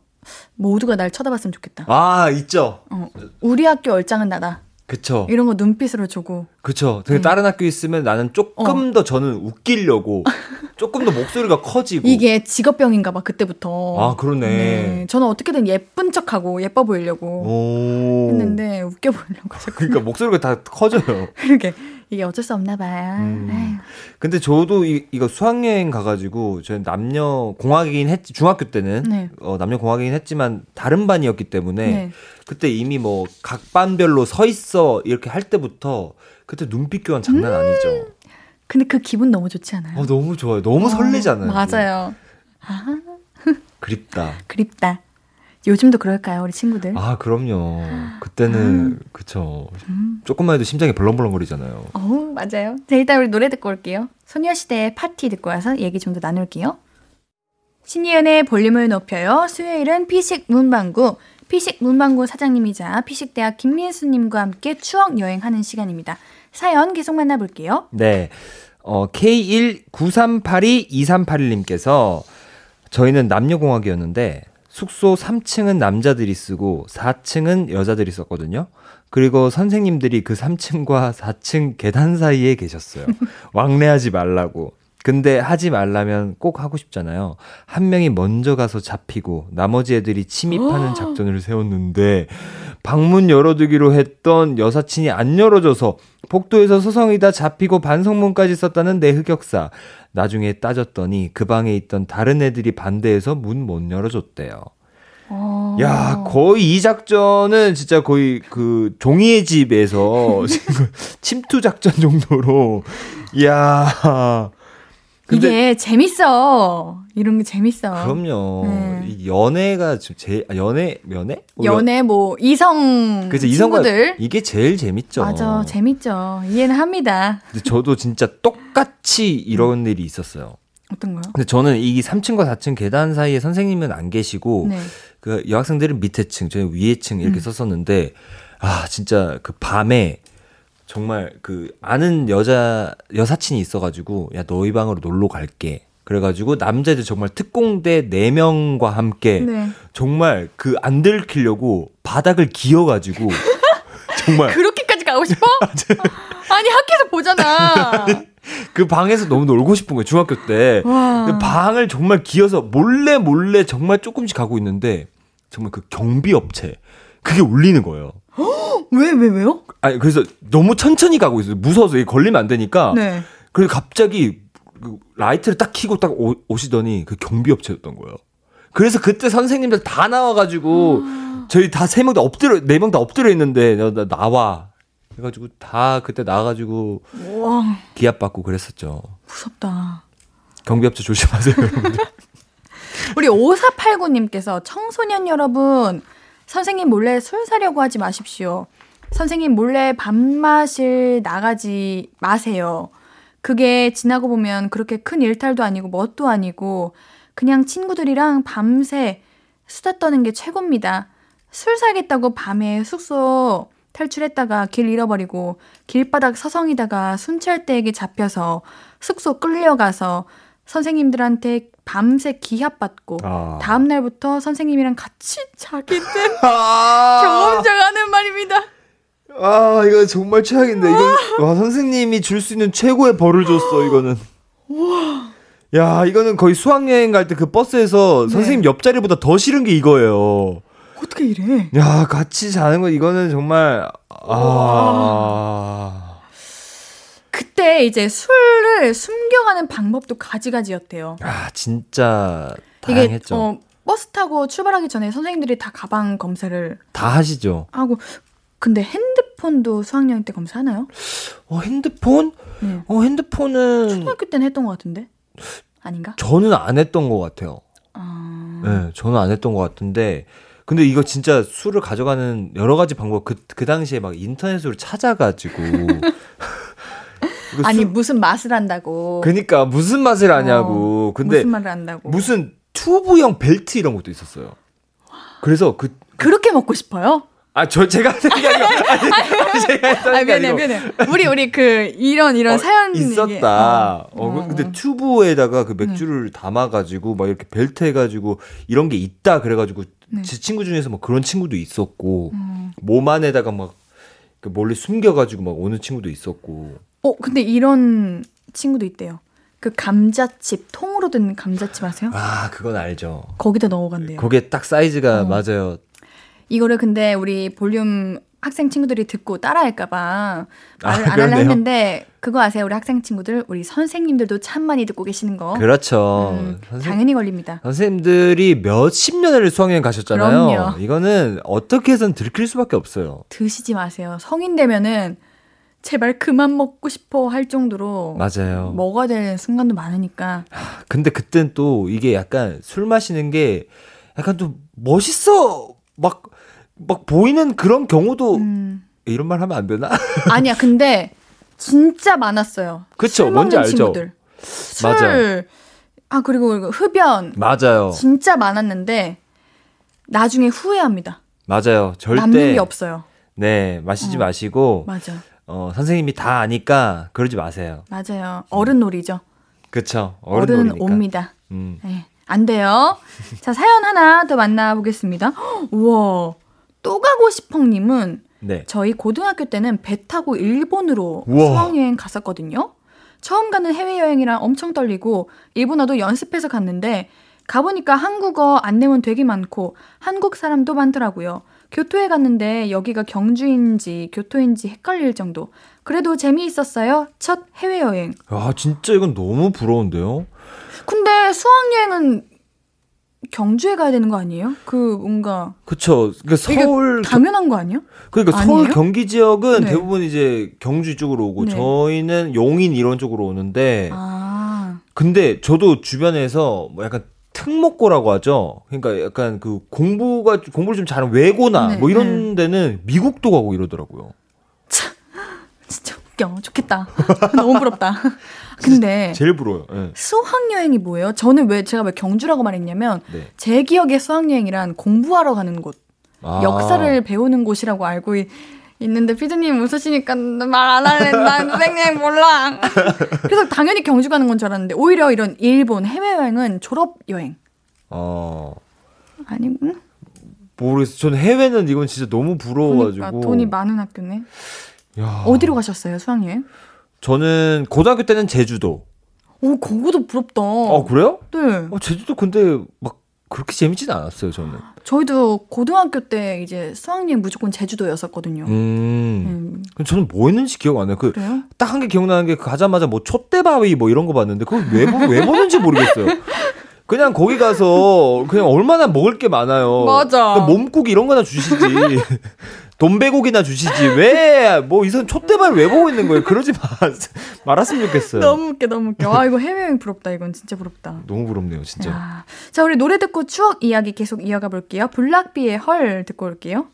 모두가 날 쳐다봤으면 좋겠다. 아 있죠 어, 우리 학교 얼짱은 나다. 그쵸 이런 거 눈빛으로 주고. 그쵸 되게 네. 다른 학교 있으면 나는 조금 어. 더 저는 웃기려고 조금 더 목소리가 커지고 이게 직업병인가 봐 그때부터. 아 그러네 네, 저는 어떻게든 예쁜 척하고 예뻐 보이려고 오 했는데 웃겨 보이려고. 그러니까 목소리가 다 커져요 그러게 이게 어쩔 수 없나 봐요. 음. 근데 저도 이, 이거 수학여행 가가지고 저는 남녀 공학이긴 했 중학교 때는 네. 어, 남녀 공학이긴 했지만 다른 반이었기 때문에 네. 그때 이미 뭐 각 반별로 서 있어 이렇게 할 때부터 그때 눈빛 교환 장난 음. 아니죠. 근데 그 기분 너무 좋지 않아요? 어 너무 좋아요. 너무 설레잖아요. 어, 맞아요. 그립다. 그립다. 요즘도 그럴까요, 우리 친구들? 아 그럼요. 그때는 그쵸. 조금만 해도 심장이 벌렁벌렁거리잖아요. 어우, 맞아요. 자, 일단 우리 노래 듣고 올게요. 소녀시대의 파티 듣고 와서 얘기 좀 더 나눌게요. 신이은의 볼륨을 높여요. 수요일은 피식 문방구. 피식 문방구 사장님이자 피식대학 김민수님과 함께 추억 여행하는 시간입니다. 사연 계속 만나볼게요. 네. 어, K193822381님께서 저희는 남녀공학이었는데 숙소 3층은 남자들이 쓰고 4층은 여자들이 썼거든요. 그리고 선생님들이 그 3층과 4층 계단 사이에 계셨어요. 왕래하지 말라고. 근데 하지 말라면 꼭 하고 싶잖아요. 한 명이 먼저 가서 잡히고 나머지 애들이 침입하는 작전을 세웠는데 방문 열어두기로 했던 여사친이 안 열어줘서 복도에서 서성이다 잡히고 반성문까지 썼다는 내 흑역사. 나중에 따졌더니 그 방에 있던 다른 애들이 반대해서 문 못 열어줬대요. 어, 야, 거의 이 작전은 진짜 거의 그 종이의 집에서 침투 작전 정도로. 야. 이게 재밌어. 이런 게 재밌어. 그럼요. 네. 이 연애가 지금 제일 아, 연애 연애? 연애 뭐 이성 그래서 친구들 이게 제일 재밌죠. 맞아 재밌죠 이해는 합니다 근데 저도 진짜 똑같이 이런 일이 있었어요. 어떤 거요? 근데 저는 이 3층과 4층 계단 사이에 선생님은 안 계시고 네. 그 여학생들은 밑에 층, 저희 위에 층 이렇게 음. 썼었는데 아 진짜 그 밤에 정말 그 아는 여자 여사친이 있어가지고 야 너희 방으로 놀러 갈게. 그래가지고 남자들 정말 특공대 4 명과 함께 네. 정말 그 안 들키려고 바닥을 기어가지고 정말 그렇게까지 가고 싶어? 아니 학교에서 보잖아. 그 방에서 너무 놀고 싶은 거예요 중학교 때 방을 정말 기어서 몰래 몰래 정말 조금씩 가고 있는데 정말 그 경비 업체 그게 울리는 거예요. 왜 왜 왜, 요 아니 그래서 너무 천천히 가고 있어요. 무서워서 이게 걸리면 안 되니까. 네. 그래서 갑자기 그 라이트를 딱 켜고 딱 오, 오시더니 그 경비 업체였던 거예요. 그래서 그때 선생님들 다 나와가지고 저희 다 세 명 다 엎드려 네 명 다 엎드려 있는데 나, 나 나와. 그래가지고 다 그때 나와가지고 와 기합 받고 그랬었죠. 무섭다. 경비 업체 조심하세요, 여러분들. 우리 5489님께서 청소년 여러분 선생님 몰래 술 사려고 하지 마십시오. 선생님 몰래 밥 마실 나가지 마세요. 그게 지나고 보면 그렇게 큰 일탈도 아니고 뭣도 아니고 그냥 친구들이랑 밤새 수다 떠는 게 최고입니다. 술 사겠다고 밤에 숙소 탈출했다가 길 잃어버리고 길바닥 서성이다가 순찰대에게 잡혀서 숙소 끌려가서 선생님들한테 밤새 기합 받고 아. 다음 날부터 선생님이랑 같이 자기 때 아, 경험자가 하는 말입니다. 아, 이거 정말 최악인데. 이건, 와, 선생님이 줄 수 있는 최고의 벌을 줬어, 이거는. 야, 이거는 거의 수학여행 갈 때 그 버스에서 네. 선생님 옆자리보다 더 싫은 게 이거예요. 어떻게 이래? 야, 같이 자는 거, 이거는 정말, 아. 그때 이제 술을 숨겨가는 방법도 가지가지였대요. 아, 진짜, 이게 다양했죠. 어, 버스 타고 출발하기 전에 선생님들이 다 가방 검사를 다 하시죠. 하고 근데 핸드폰도 수학여행 때 검사하나요? 어, 핸드폰? 네. 어, 핸드폰은 초등학교 때는 했던 것 같은데 아닌가? 저는 안 했던 것 같아요. 아, 네, 저는 안 했던 것 같은데. 근데 이거 진짜 술을 가져가는 여러 가지 방법, 그, 그 당시에 막 인터넷으로 찾아가지고. 이거 아니 술- 무슨 맛을 한다고? 그니까 무슨 맛을 아냐고. 어, 근데 무슨 말을 한다고? 무슨 튜브형 벨트 이런 것도 있었어요. 그래서 그, 그렇게 먹고 싶어요? 아, 저, 제가 하는 게 아니고, 아니, 제가 아 했다는 미안해 아니고. 미안해. 우리 우리 그 이런 이런 어, 사연 얘기- 있었다. 어, 어, 어, 근데 어. 튜브에다가 그 맥주를 담아가지고 막 이렇게 벨트 해가지고 이런 게 있다 그래가지고 네. 제 친구 중에서 뭐 그런 친구도 있었고 음. 몸 안에다가 막 그 몰래 숨겨가지고 막 오는 친구도 있었고. 어 근데 이런 친구도 있대요. 그 감자칩 통으로 든 감자칩 아세요? 아 그건 알죠. 거기다 넣어간대요. 그게 딱 사이즈가 어. 맞아요. 이거를 근데 우리 볼륨 학생 친구들이 듣고 따라할까봐 말을 아, 안 하려. 했는데 그거 아세요? 우리 학생 친구들 우리 선생님들도 참 많이 듣고 계시는 거. 그렇죠. 음, 선생, 당연히 걸립니다. 선생님들이 몇십 년을 수학여행 가셨잖아요. 그럼요. 이거는 어떻게 해선 들킬 수밖에 없어요. 드시지 마세요. 성인 되면은 제발 그만 먹고 싶어 할 정도로 맞아요. 먹어야 되는 순간도 많으니까. 근데 그땐 또 이게 약간 술 마시는 게 약간 좀 멋있어 막 막 보이는 그런 경우도 음. 이런 말 하면 안 되나? 아니야, 근데 진짜 많았어요. 그쵸, 술 뭔지 알죠? 친구들. 술. 맞아. 아 그리고 흡연 맞아요. 진짜 많았는데 나중에 후회합니다. 맞아요. 절대 남는 게 없어요. 네, 마시지 어. 마시고 맞아, 어, 선생님이 다 아니까 그러지 마세요. 맞아요. 어른 놀이죠. 그쵸? 어른 어른 놀이니까. 옵니다. 음. 네, 안 돼요. 자 사연 하나 더 만나보겠습니다. 헉, 우와, 또 가고 싶어님은 네. 저희 고등학교 때는 배 타고 일본으로 우와. 수학여행 갔었거든요. 처음 가는 해외여행이라 엄청 떨리고 일본어도 연습해서 갔는데 가보니까 한국어 안내문 되게 많고 한국 사람도 많더라고요. 교토에 갔는데 여기가 경주인지 교토인지 헷갈릴 정도. 그래도 재미있었어요. 첫 해외여행. 아, 진짜 이건 너무 부러운데요? 근데 수학여행은 경주에 가야 되는 거 아니에요? 그 뭔가 그쵸. 그러니까 서울 당연한 거 아니에요? 그러니까 아니에요? 서울 경기 지역은 네. 대부분 이제 경주 쪽으로 오고 네. 저희는 용인 이런 쪽으로 오는데 아, 근데 저도 주변에서 뭐 약간 특목고라고 하죠. 그러니까 약간 그 공부가 공부를 좀 잘하는 외고나 네, 뭐 이런 데는 미국도 가고 이러더라고요. 진짜 웃겨. 좋겠다. 너무 부럽다. 근데 제일 부러워요. 예. 수학 여행이 뭐예요? 저는 왜 제가 왜 경주라고 말했냐면 네. 제 기억에 수학 여행이란 공부하러 가는 곳, 아. 역사를 배우는 곳이라고 알고 있, 있는데 피디님 웃으시니까 말안 할래. 난 선생님 몰라. 그래서 당연히 경주 가는 건 줄 알았는데 오히려 이런 일본 해외 여행은 졸업 여행. 어. 아니고 모르겠어요. 저는 해외는 이건 진짜 너무 부러워가지고. 그러니까 돈이 많은 학교네. 야. 어디로 가셨어요 수학여행? 저는 고등학교 때는 제주도. 오 그거도 부럽다. 어 그래요? 네. 어, 제주도 근데 막 그렇게 재밌진 않았어요 저는. 저희도 고등학교 때 이제 수학여행 무조건 제주도였었거든요. 음. 음, 저는 뭐 했는지 기억 안 나요. 그? 딱한개 기억나는 게 가자마자 뭐 촛대바위 뭐 이런 거 봤는데 그걸 왜, 보- 왜 보는지 모르겠어요. 그냥 거기 가서 그냥 얼마나 먹을 게 많아요. 맞아. 그냥 몸국 이런 거나 주시지. 돈배고기나 주시지. 왜, 뭐, 이선 촛대바위 왜 보고 있는 거예요? 그러지 마, 말았으면 좋겠어요. 너무 웃겨, 너무 웃겨. 아, 이거 해외여행 부럽다. 이건 진짜 부럽다. 너무 부럽네요, 진짜. 야. 자, 우리 노래 듣고 추억 이야기 계속 이어가 볼게요. 블락비의 헐 듣고 올게요.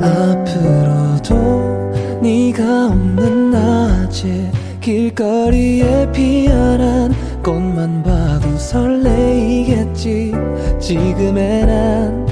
앞으로도 네가 없는 낮에 길거리에 피어난 꽃만 봐도 설레이겠지 지금의 난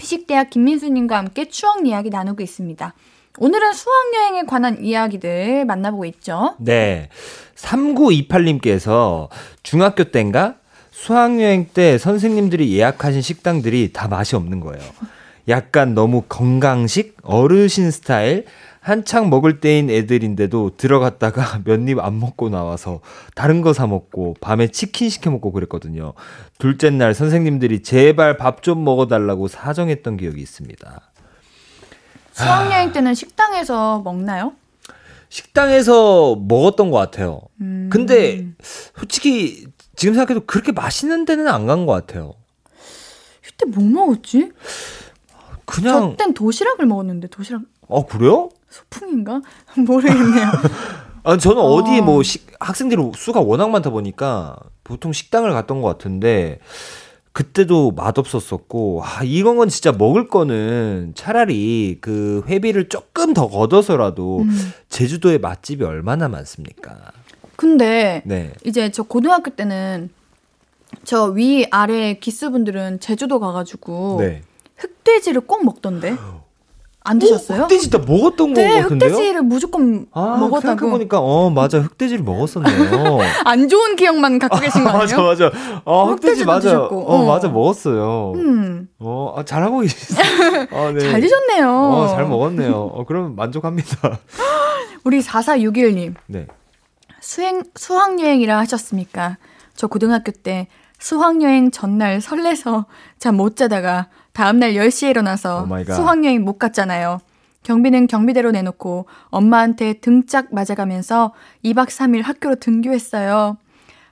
피식대학 김민수님과 함께 추억 이야기 나누고 있습니다. 오늘은 수학여행에 관한 이야기들 만나보고 있죠. 네. 3928님께서 중학교 때인가 수학여행 때 선생님들이 예약하신 식당들이 다 맛이 없는 거예요. 약간 너무 건강식, 어르신 스타일, 한창 먹을 때인 애들인데도 들어갔다가 몇 입 안 먹고 나와서 다른 거 사 먹고 밤에 치킨 시켜 먹고 그랬거든요. 둘째 날 선생님들이 제발 밥 좀 먹어달라고 사정했던 기억이 있습니다. 수학여행 때는 식당에서 먹나요? 식당에서 먹었던 것 같아요. 음. 근데 솔직히 지금 생각해도 그렇게 맛있는 데는 안 간 것 같아요. 그때 뭐 먹었지? 그냥 저땐 도시락을 먹었는데 도시락 어 그래요? 소풍인가? 모르겠네요. 아 저는 어. 어디 뭐 식- 학생들이 수가 워낙 많다 보니까 보통 식당을 갔던 것 같은데 그때도 맛없었었고 아 이건 건 진짜 먹을 거는 차라리 그 회비를 조금 더 걷어서라도 음. 제주도에 맛집이 얼마나 많습니까? 근데 네. 이제 저 고등학교 때는 저 위 아래 기스분들은 제주도 가가지고 네. 흑돼지를 꼭 먹던데 안 드셨어요? 어, 흑돼지 다 먹었던 거 네, 같은데요? 흑돼지를 무조건 아, 먹었다고. 생각해보니까, 어, 맞아. 흑돼지를 먹었었네요. 안 좋은 기억만 갖고 계신 거 맞아, 아니에요? 맞아. 어, 흑돼지 맞아. 드셨고, 어, 어. 맞아. 먹었어요. 음, 어, 아, 잘하고 계시어요. 어, 네. 잘 드셨네요. 어, 잘 먹었네요. 어, 그러면 만족합니다. 우리 4461님 네. 수행 수학 여행이라 하셨습니까? 저 고등학교 때 수학 여행 전날 설레서 잠 못 자다가 다음날 10시에 일어나서 갓. 수학여행 못 갔잖아요. 경비는 경비대로 내놓고 엄마한테 등짝 맞아가면서 2박 3일 학교로 등교했어요.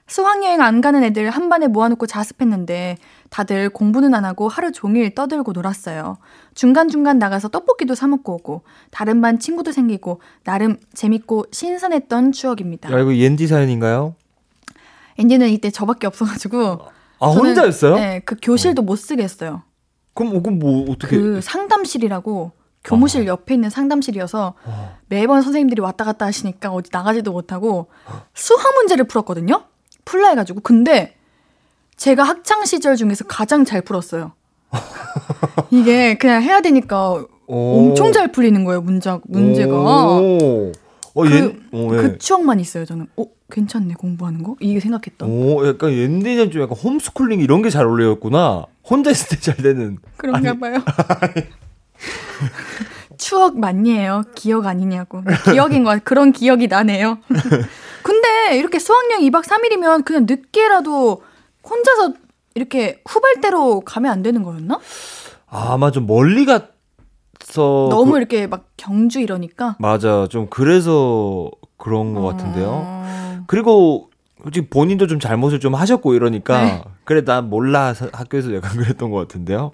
수학여행 안 가는 애들 한 반에 모아놓고 자습했는데 다들 공부는 안 하고 하루 종일 떠들고 놀았어요. 중간중간 나가서 떡볶이도 사 먹고 오고 다른 반 친구도 생기고 나름 재밌고 신선했던 추억입니다. 야, 이거 옌디 사연인가요? 앤디는 이때 저밖에 없어가지고 아, 저는, 혼자였어요? 네, 그 교실도 못 쓰겠어요. 그럼, 어, 그럼 뭐, 어떻게. 그 상담실이라고 교무실 옆에 있는 상담실이어서 어. 매번 선생님들이 왔다 갔다 하시니까 어디 나가지도 못하고 수학 문제를 풀었거든요. 풀라 해가지고 근데 제가 학창 시절 중에서 가장 잘 풀었어요. 이게 그냥 해야 되니까 오. 엄청 잘 풀리는 거예요 문자 문제가. 오. 어, 그, 옌, 어, 예. 그 추억만 있어요 저는. 어, 괜찮네 공부하는 거 이게 생각했던. 오, 약간 옛날에는 좀 약간 홈스쿨링 이런 게 잘 어울렸구나. 혼자 있을 때 잘 되는. 그런가 봐요. 추억 맞니에요? 기억 아니냐고. 기억인 거 그런 기억이 나네요. 근데 이렇게 수학여행 2박 3일이면 그냥 늦게라도 혼자서 이렇게 후발대로 가면 안 되는 거였나? 아마 좀 멀리 가서 너무 그- 이렇게 막 경주 이러니까. 맞아. 좀 그래서 그런 것 같은데요. 어. 그리고 솔직히 본인도 좀 잘못을 좀 하셨고 이러니까 네. 그래 난 몰라 사- 학교에서 약간 그랬던 것 같은데요.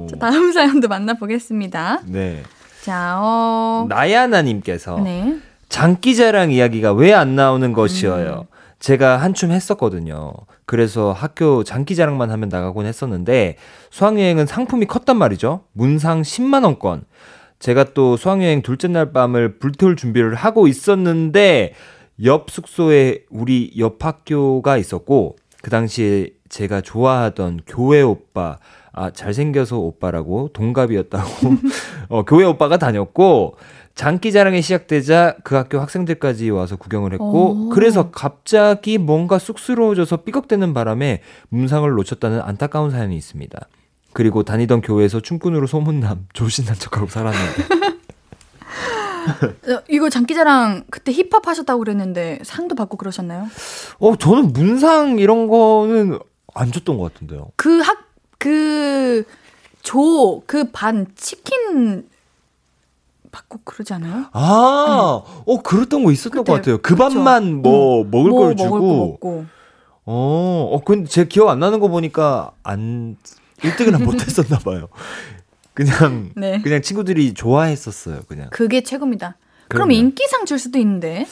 오, 자, 다음 사연도 만나보겠습니다. 네. 자, 어. 나야나님께서 네. 장기자랑 이야기가 왜 안 나오는 음. 것이어요. 제가 한춤 했었거든요. 그래서 학교 장기자랑만 하면 나가곤 했었는데 수학여행은 상품이 컸단 말이죠. 문상 10만 원권. 제가 또 수학여행 둘째 날 밤을 불태울 준비를 하고 있었는데 옆 숙소에 우리 옆 학교가 있었고 그 당시에 제가 좋아하던 교회 오빠 아 잘생겨서 오빠라고 동갑이었다고 어, 교회 오빠가 다녔고 장기자랑이 시작되자 그 학교 학생들까지 와서 구경을 했고 오. 그래서 갑자기 뭔가 쑥스러워져서 삐걱대는 바람에 문상을 놓쳤다는 안타까운 사연이 있습니다. 그리고 다니던 교회에서 춤꾼으로 소문남 조신한 척하고 살았는데 어, 이거 장기자랑 그때 힙합 하셨다고 그랬는데 상도 받고 그러셨나요? 어 저는 문상 이런 거는 안 줬던 것 같은데요. 그 학, 그, 조, 그 반 치킨 받고 그러지 않아요? 아, 어 그랬던 거 있었던 그때, 것 같아요. 그 그쵸. 반만 뭐 먹을 뭐 걸 주고 먹을 거 먹고. 어, 어, 근데 제 기억 안 나는 거 보니까 안 1등을 못 했었나 봐요. 그냥 네. 그냥 친구들이 좋아했었어요, 그냥. 그게 최고입니다. 그럼 그럼요. 인기상 줄 수도 있는데.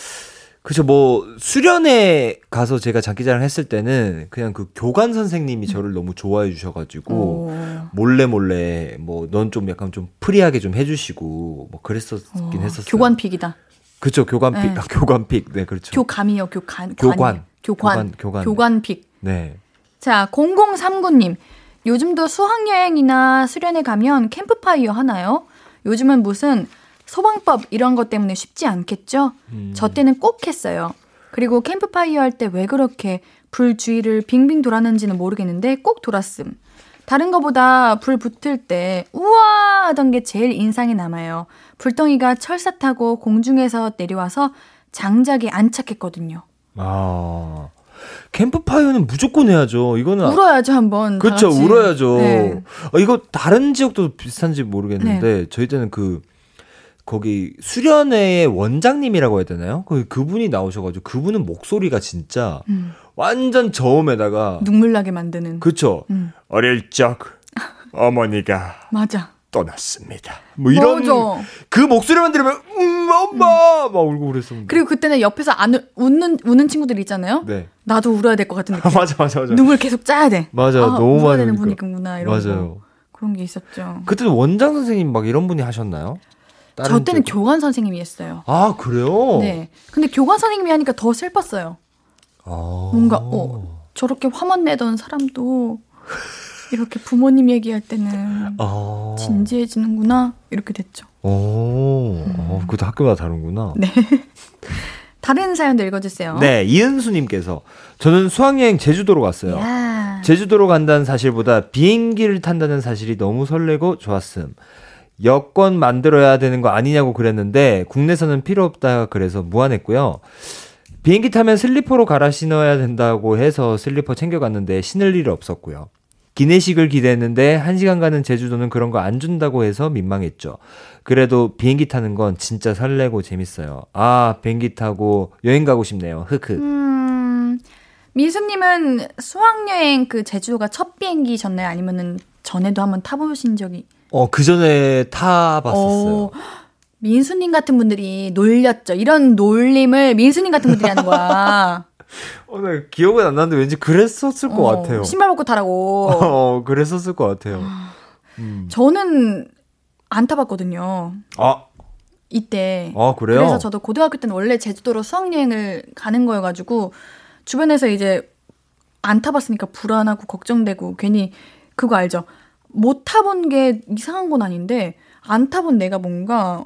그죠 뭐 수련회 가서 제가 장기자랑 했을 때는 그냥 그 교관 선생님이 저를 너무 좋아해 주셔 가지고 오. 몰래 몰래 뭐 넌 좀 약간 좀 free하게 좀 해 주시고 뭐 그랬었긴 어, 했었어요. 교관pick이다. 그쵸 교관pick. 네. 아, 교관pick. 네, 그렇죠. 교감이요, 교관. 교관. 교관. 교관, 교관. 교관pick. 네. 자, 0039님. 요즘도 수학여행이나 수련회 가면 캠프파이어 하나요? 요즘은 무슨 소방법 이런 것 때문에 쉽지 않겠죠? 음. 저 때는 꼭 했어요. 그리고 캠프파이어 할 때 왜 그렇게 불 주위를 빙빙 돌았는지는 모르겠는데 꼭 돌았음. 다른 거보다 불 붙을 때 우와 하던 게 제일 인상에 남아요. 불덩이가 철사 타고 공중에서 내려와서 장작에 안착했거든요. 아. 캠프파이어는 무조건 해야죠. 이거는 울어야죠 한번. 다 그렇죠. 울어야죠. 네. 어, 이거 다른 지역도 비슷한지 모르겠는데 저희 때는 그 거기 수련회의 원장님이라고 해야 되나요? 그 그분이 나오셔가지고 그분은 목소리가 진짜 음, 완전 저음에다가 눈물 나게 만드는. 그쵸. 음. 어릴 적 어머니가 맞아. 떠났습니다. 뭐 이런 맞아. 그 목소리만 들으면 음 엄마 막 울고 그랬었는데. 그리고 그때는 옆에서 안 울- 웃는 우는 친구들 있잖아요. 네. 나도 울어야 될 것 같은 느낌. 맞아 맞아 맞아. 눈물 계속 짜야 돼. 맞아 아, 너무 많이 되는 우니까. 분위기구나 이런 거. 맞아요. 그런 게 있었죠. 그때도 원장 선생님 막 이런 분이 하셨나요? 저 때는 지역- 교관 선생님이 했어요. 아 그래요? 네. 근데 교관 선생님이 하니까 더 슬펐어요. 아. 뭔가 어 저렇게 화만 내던 사람도 이렇게 부모님 얘기할 때는 아. 진지해지는구나 이렇게 됐죠. 오. 어, 그것도 학교마다 다른구나. 네. 다른 사연도 읽어주세요. 네, 이은수님께서 저는 수학여행 제주도로 갔어요. 야. 제주도로 간다는 사실보다 비행기를 탄다는 사실이 너무 설레고 좋았음. 여권 만들어야 되는 거 아니냐고 그랬는데 국내선은 필요 없다 그래서 무안했고요. 비행기 타면 슬리퍼로 갈아 신어야 된다고 해서 슬리퍼 챙겨갔는데 신을 일 없었고요. 기내식을 기대했는데 한 시간 가는 제주도는 그런 거 안 준다고 해서 민망했죠. 그래도 비행기 타는 건 진짜 설레고 재밌어요. 아, 비행기 타고 여행 가고 싶네요. 흑흑. 음, 민수님은 수학여행 그 제주도가 첫 비행기셨나요? 아니면은 전에도 한번 타보신 적이? 어, 그 전에 타봤었어요. 어, 민수님 같은 분들이 놀렸죠. 이런 놀림을 민수님 같은 분들이 하는 거야. 어, 나 기억은 안 나는데 왠지 그랬었을 것 어, 같아요. 신발 벗고 타라고. 어, 그랬었을 것 같아요. 음. 저는 안 타봤거든요. 아, 이때. 아, 그래요? 그래서 저도 고등학교 때는 원래 제주도로 수학여행을 가는 거여가지고 주변에서 이제 안 타봤으니까 불안하고 걱정되고 괜히 그거 알죠? 못 타본 게 이상한 건 아닌데 안 타본 내가 뭔가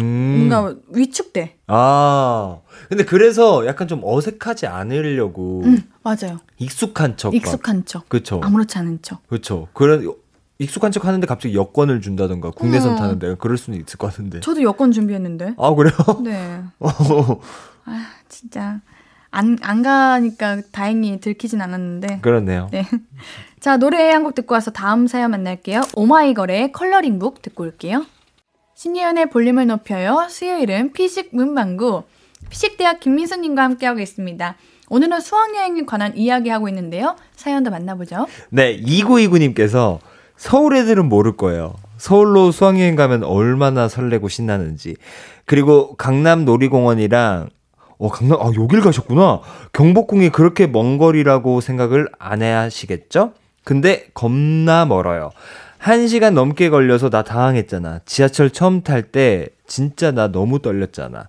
음. 뭔가 위축돼. 아. 근데 그래서 약간 좀 어색하지 않으려고 음, 맞아요. 익숙한 척. 익숙한 척. 그렇죠. 아무렇지 않은 척. 그렇죠. 그런 익숙한 척 하는데 갑자기 여권을 준다던가 국내선 어. 타는데 그럴 수는 있을 것 같은데. 저도 여권 준비했는데. 아 그래요? 네. 아, 진짜. 안, 안 가니까 다행히 들키진 않았는데. 그렇네요. 네. 자, 노래 한 곡 듣고 와서 다음 사연 만날게요. 오마이걸의 컬러링북 듣고 올게요. 신예은의 볼륨을 높여요. 수요일은 피식 문방구. 피식대학 김민수님과 함께하고 있습니다. 오늘은 수학여행에 관한 이야기하고 있는데요. 사연도 만나보죠. 네, 2929님께서 서울 애들은 모를 거예요. 서울로 수학여행 가면 얼마나 설레고 신나는지. 그리고 강남 놀이공원이랑 어, 강남, 아, 여길 가셨구나. 경복궁이 그렇게 먼 거리라고 생각을 안 해야 하시겠죠? 근데 겁나 멀어요. 한 시간 넘게 걸려서 나 당황했잖아. 지하철 처음 탈 때 진짜 나 너무 떨렸잖아.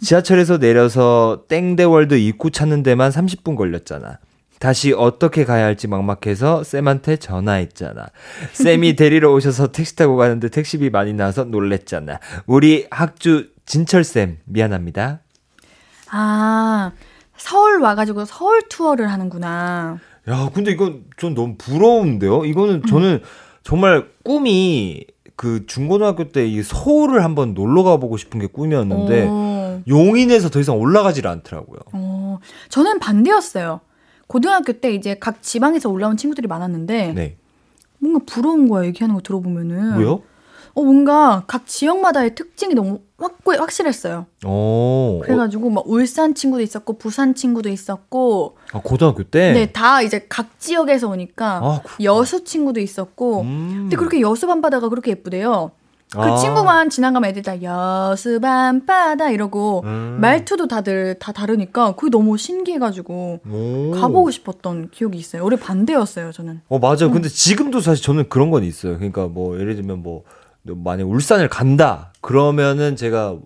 지하철에서 내려서 땡대월드 입구 찾는 데만 30분 걸렸잖아. 다시 어떻게 가야 할지 막막해서 쌤한테 전화했잖아. 쌤이 데리러 오셔서 택시 타고 가는데 택시비 많이 나와서 놀랬잖아. 우리 학주 진철쌤 미안합니다. 아, 서울 와가지고 서울 투어를 하는구나. 야, 근데 이건 전 너무 부러운데요? 이거는 저는 정말 꿈이 그 중고등학교 때 이 서울을 한번 놀러 가보고 싶은 게 꿈이었는데 오. 용인에서 더 이상 올라가질 않더라고요. 어, 저는 반대였어요. 고등학교 때 이제 각 지방에서 올라온 친구들이 많았는데 네. 뭔가 부러운 거야 얘기하는 거 들어보면은. 왜요? 어 뭔가 각 지역마다의 특징이 너무 확 확실했어요. 어. 그래가지고 막 울산 친구도 있었고 부산 친구도 있었고, 아, 고등학교 때? 네 다 이제 각 지역에서 오니까 아. 여수 친구도 있었고, 음. 근데 그렇게 여수 밤바다가 그렇게 예쁘대요. 그 아. 친구만 지나가면 애들 다 여수 밤바다 이러고 음. 말투도 다들 다 다르니까 그게 너무 신기해가지고 오. 가보고 싶었던 기억이 있어요. 올해 반대였어요 저는. 어, 맞아요. 근데 지금도 사실 저는 그런 건 있어요. 그러니까 뭐, 예를 들면 뭐, 만약 울산을 간다. 그러면은 제가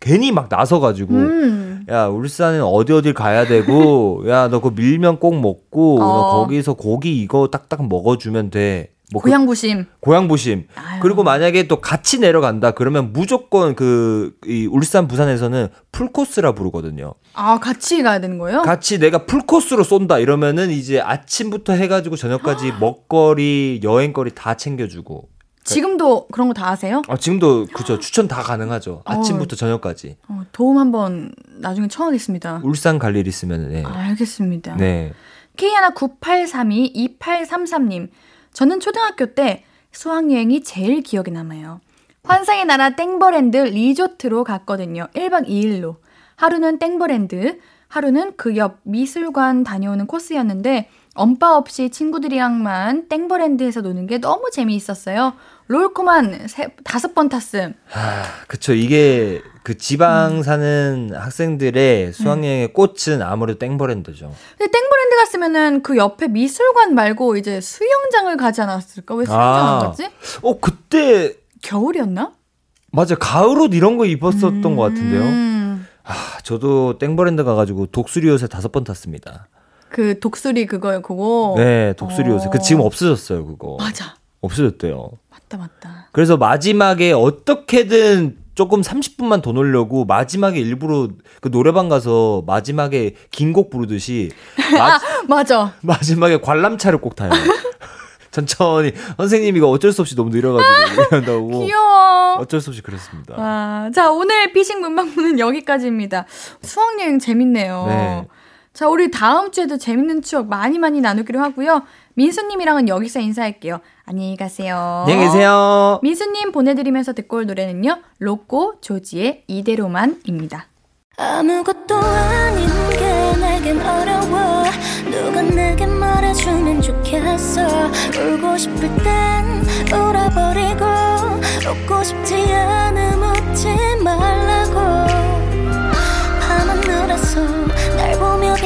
괜히 막 나서가지고, 음. 야, 울산은 어디 어딜 가야 되고, 야, 너그 밀면 꼭 먹고, 너 어. 거기서 고기 이거 딱딱 먹어주면 돼. 뭐 그- 고향부심. 고향부심. 아유. 그리고 만약에 또 같이 내려간다. 그러면 무조건 그, 이 울산, 부산에서는 풀코스라 부르거든요. 아 같이 가야 되는 거예요? 같이 내가 풀코스로 쏜다. 이러면은 이제 아침부터 해가지고 저녁까지 먹거리, 여행거리 다 챙겨주고. 지금도 그런 거 다 아세요? 아, 지금도 그죠. 추천 다 가능하죠. 아침부터 저녁까지. 어, 도움 한번 나중에 청하겠습니다. 울산 갈 일 있으면, 네. 알겠습니다. 네. K 하나 9832 2833님. 저는 초등학교 때 수학여행이 제일 기억에 남아요. 환상의 나라 땡버랜드 리조트로 갔거든요. 1박 2일로. 하루는 땡버랜드, 하루는 그 옆 미술관 다녀오는 코스였는데 엄빠 없이 친구들이랑만 땡버랜드에서 노는 게 너무 재미있었어요. 롤코만 세, 다섯 번 탔음. 아, 그쵸. 이게 그 지방 사는 학생들의 수학여행의 꽃은 아무래도 땡버랜드죠. 근데 땡버랜드 갔으면은 그 옆에 미술관 말고 이제 수영장을 가지 않았을까? 왜 수영장 안 아. 갔지? 어, 그때, 겨울이었나? 맞아. 가을 옷 이런 거 입었었던 것 같은데요. 음, 아, 저도 땡버랜드 가가지고 독수리 옷에 다섯 번 탔습니다. 그 독수리 그거요, 그거. 네, 독수리 옷에. 그 어. 지금 없어졌어요, 그거. 맞아. 없어졌대요. 맞다, 맞다. 그래서 마지막에 어떻게든 조금 30분만 더 놀려고 마지막에 일부러 그 노래방 가서 마지막에 긴 곡 부르듯이 마, 맞아. 마지막에 관람차를 꼭 타요. 천천히 선생님 이거 어쩔 수 없이 너무 느려가지고 이런다고 귀여워. 어쩔 수 없이 그랬습니다. 아, 자, 오늘 피식 문방구는 여기까지입니다. 수학 여행 재밌네요. 네. 자, 우리 다음 주에도 재밌는 추억 많이 많이 나누기로 하고요. 민수님이랑은 여기서 인사할게요. 안녕히 가세요. 안녕히 계세요. 민수님 보내드리면서 듣고 올 노래는요. 로꼬 조지의 이대로만입니다. 아무것도 아닌 게 내겐 어려워 누가 내게 말해주면 좋겠어 울고 싶을 땐 울어버리고 웃고 싶지 않음 웃지 말라고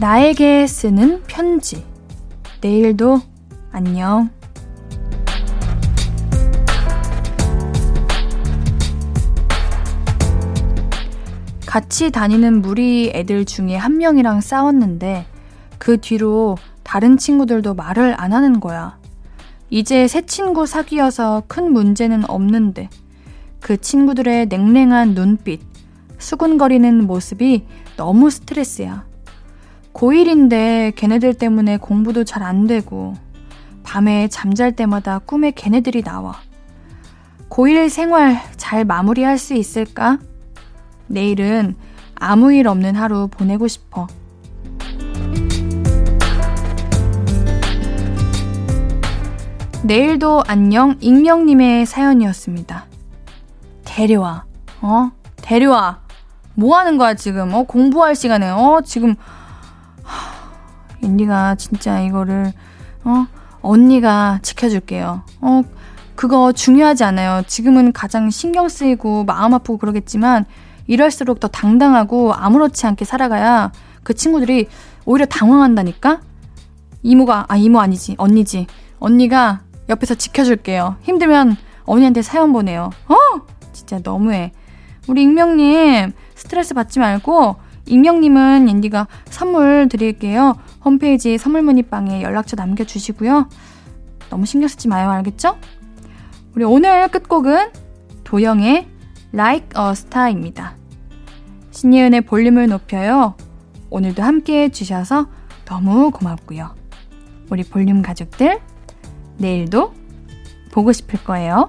나에게 쓰는 편지. 내일도 안녕. 같이 다니는 무리 애들 중에 한 명이랑 싸웠는데 그 뒤로 다른 친구들도 말을 안 하는 거야. 이제 새 친구 사귀어서 큰 문제는 없는데 그 친구들의 냉랭한 눈빛, 수군거리는 모습이 너무 스트레스야. 고1인데 걔네들 때문에 공부도 잘 안 되고 밤에 잠잘 때마다 꿈에 걔네들이 나와. 고1 생활 잘 마무리할 수 있을까? 내일은 아무 일 없는 하루 보내고 싶어. 내일도 안녕 익명님의 사연이었습니다. 데려와, 어? 데려와. 뭐 하는 거야, 지금? 어, 공부할 시간에, 어, 지금. 하, 인디가 진짜 이거를, 어, 언니가 지켜줄게요. 어, 그거 중요하지 않아요. 지금은 가장 신경 쓰이고 마음 아프고 그러겠지만, 이럴수록 더 당당하고 아무렇지 않게 살아가야 그 친구들이 오히려 당황한다니까? 이모가, 아, 이모 아니지. 언니지. 언니가 옆에서 지켜줄게요. 힘들면 언니한테 사연 보내요. 어? 진짜 너무해. 우리 익명님, 스트레스 받지 말고, 익명님은 앤디가 선물 드릴게요. 홈페이지 선물 문의방에 연락처 남겨주시고요. 너무 신경 쓰지 마요. 알겠죠? 우리 오늘 끝곡은 도영의 Like a Star입니다. 신예은의 볼륨을 높여요. 오늘도 함께 해주셔서 너무 고맙고요. 우리 볼륨 가족들, 내일도 보고 싶을 거예요.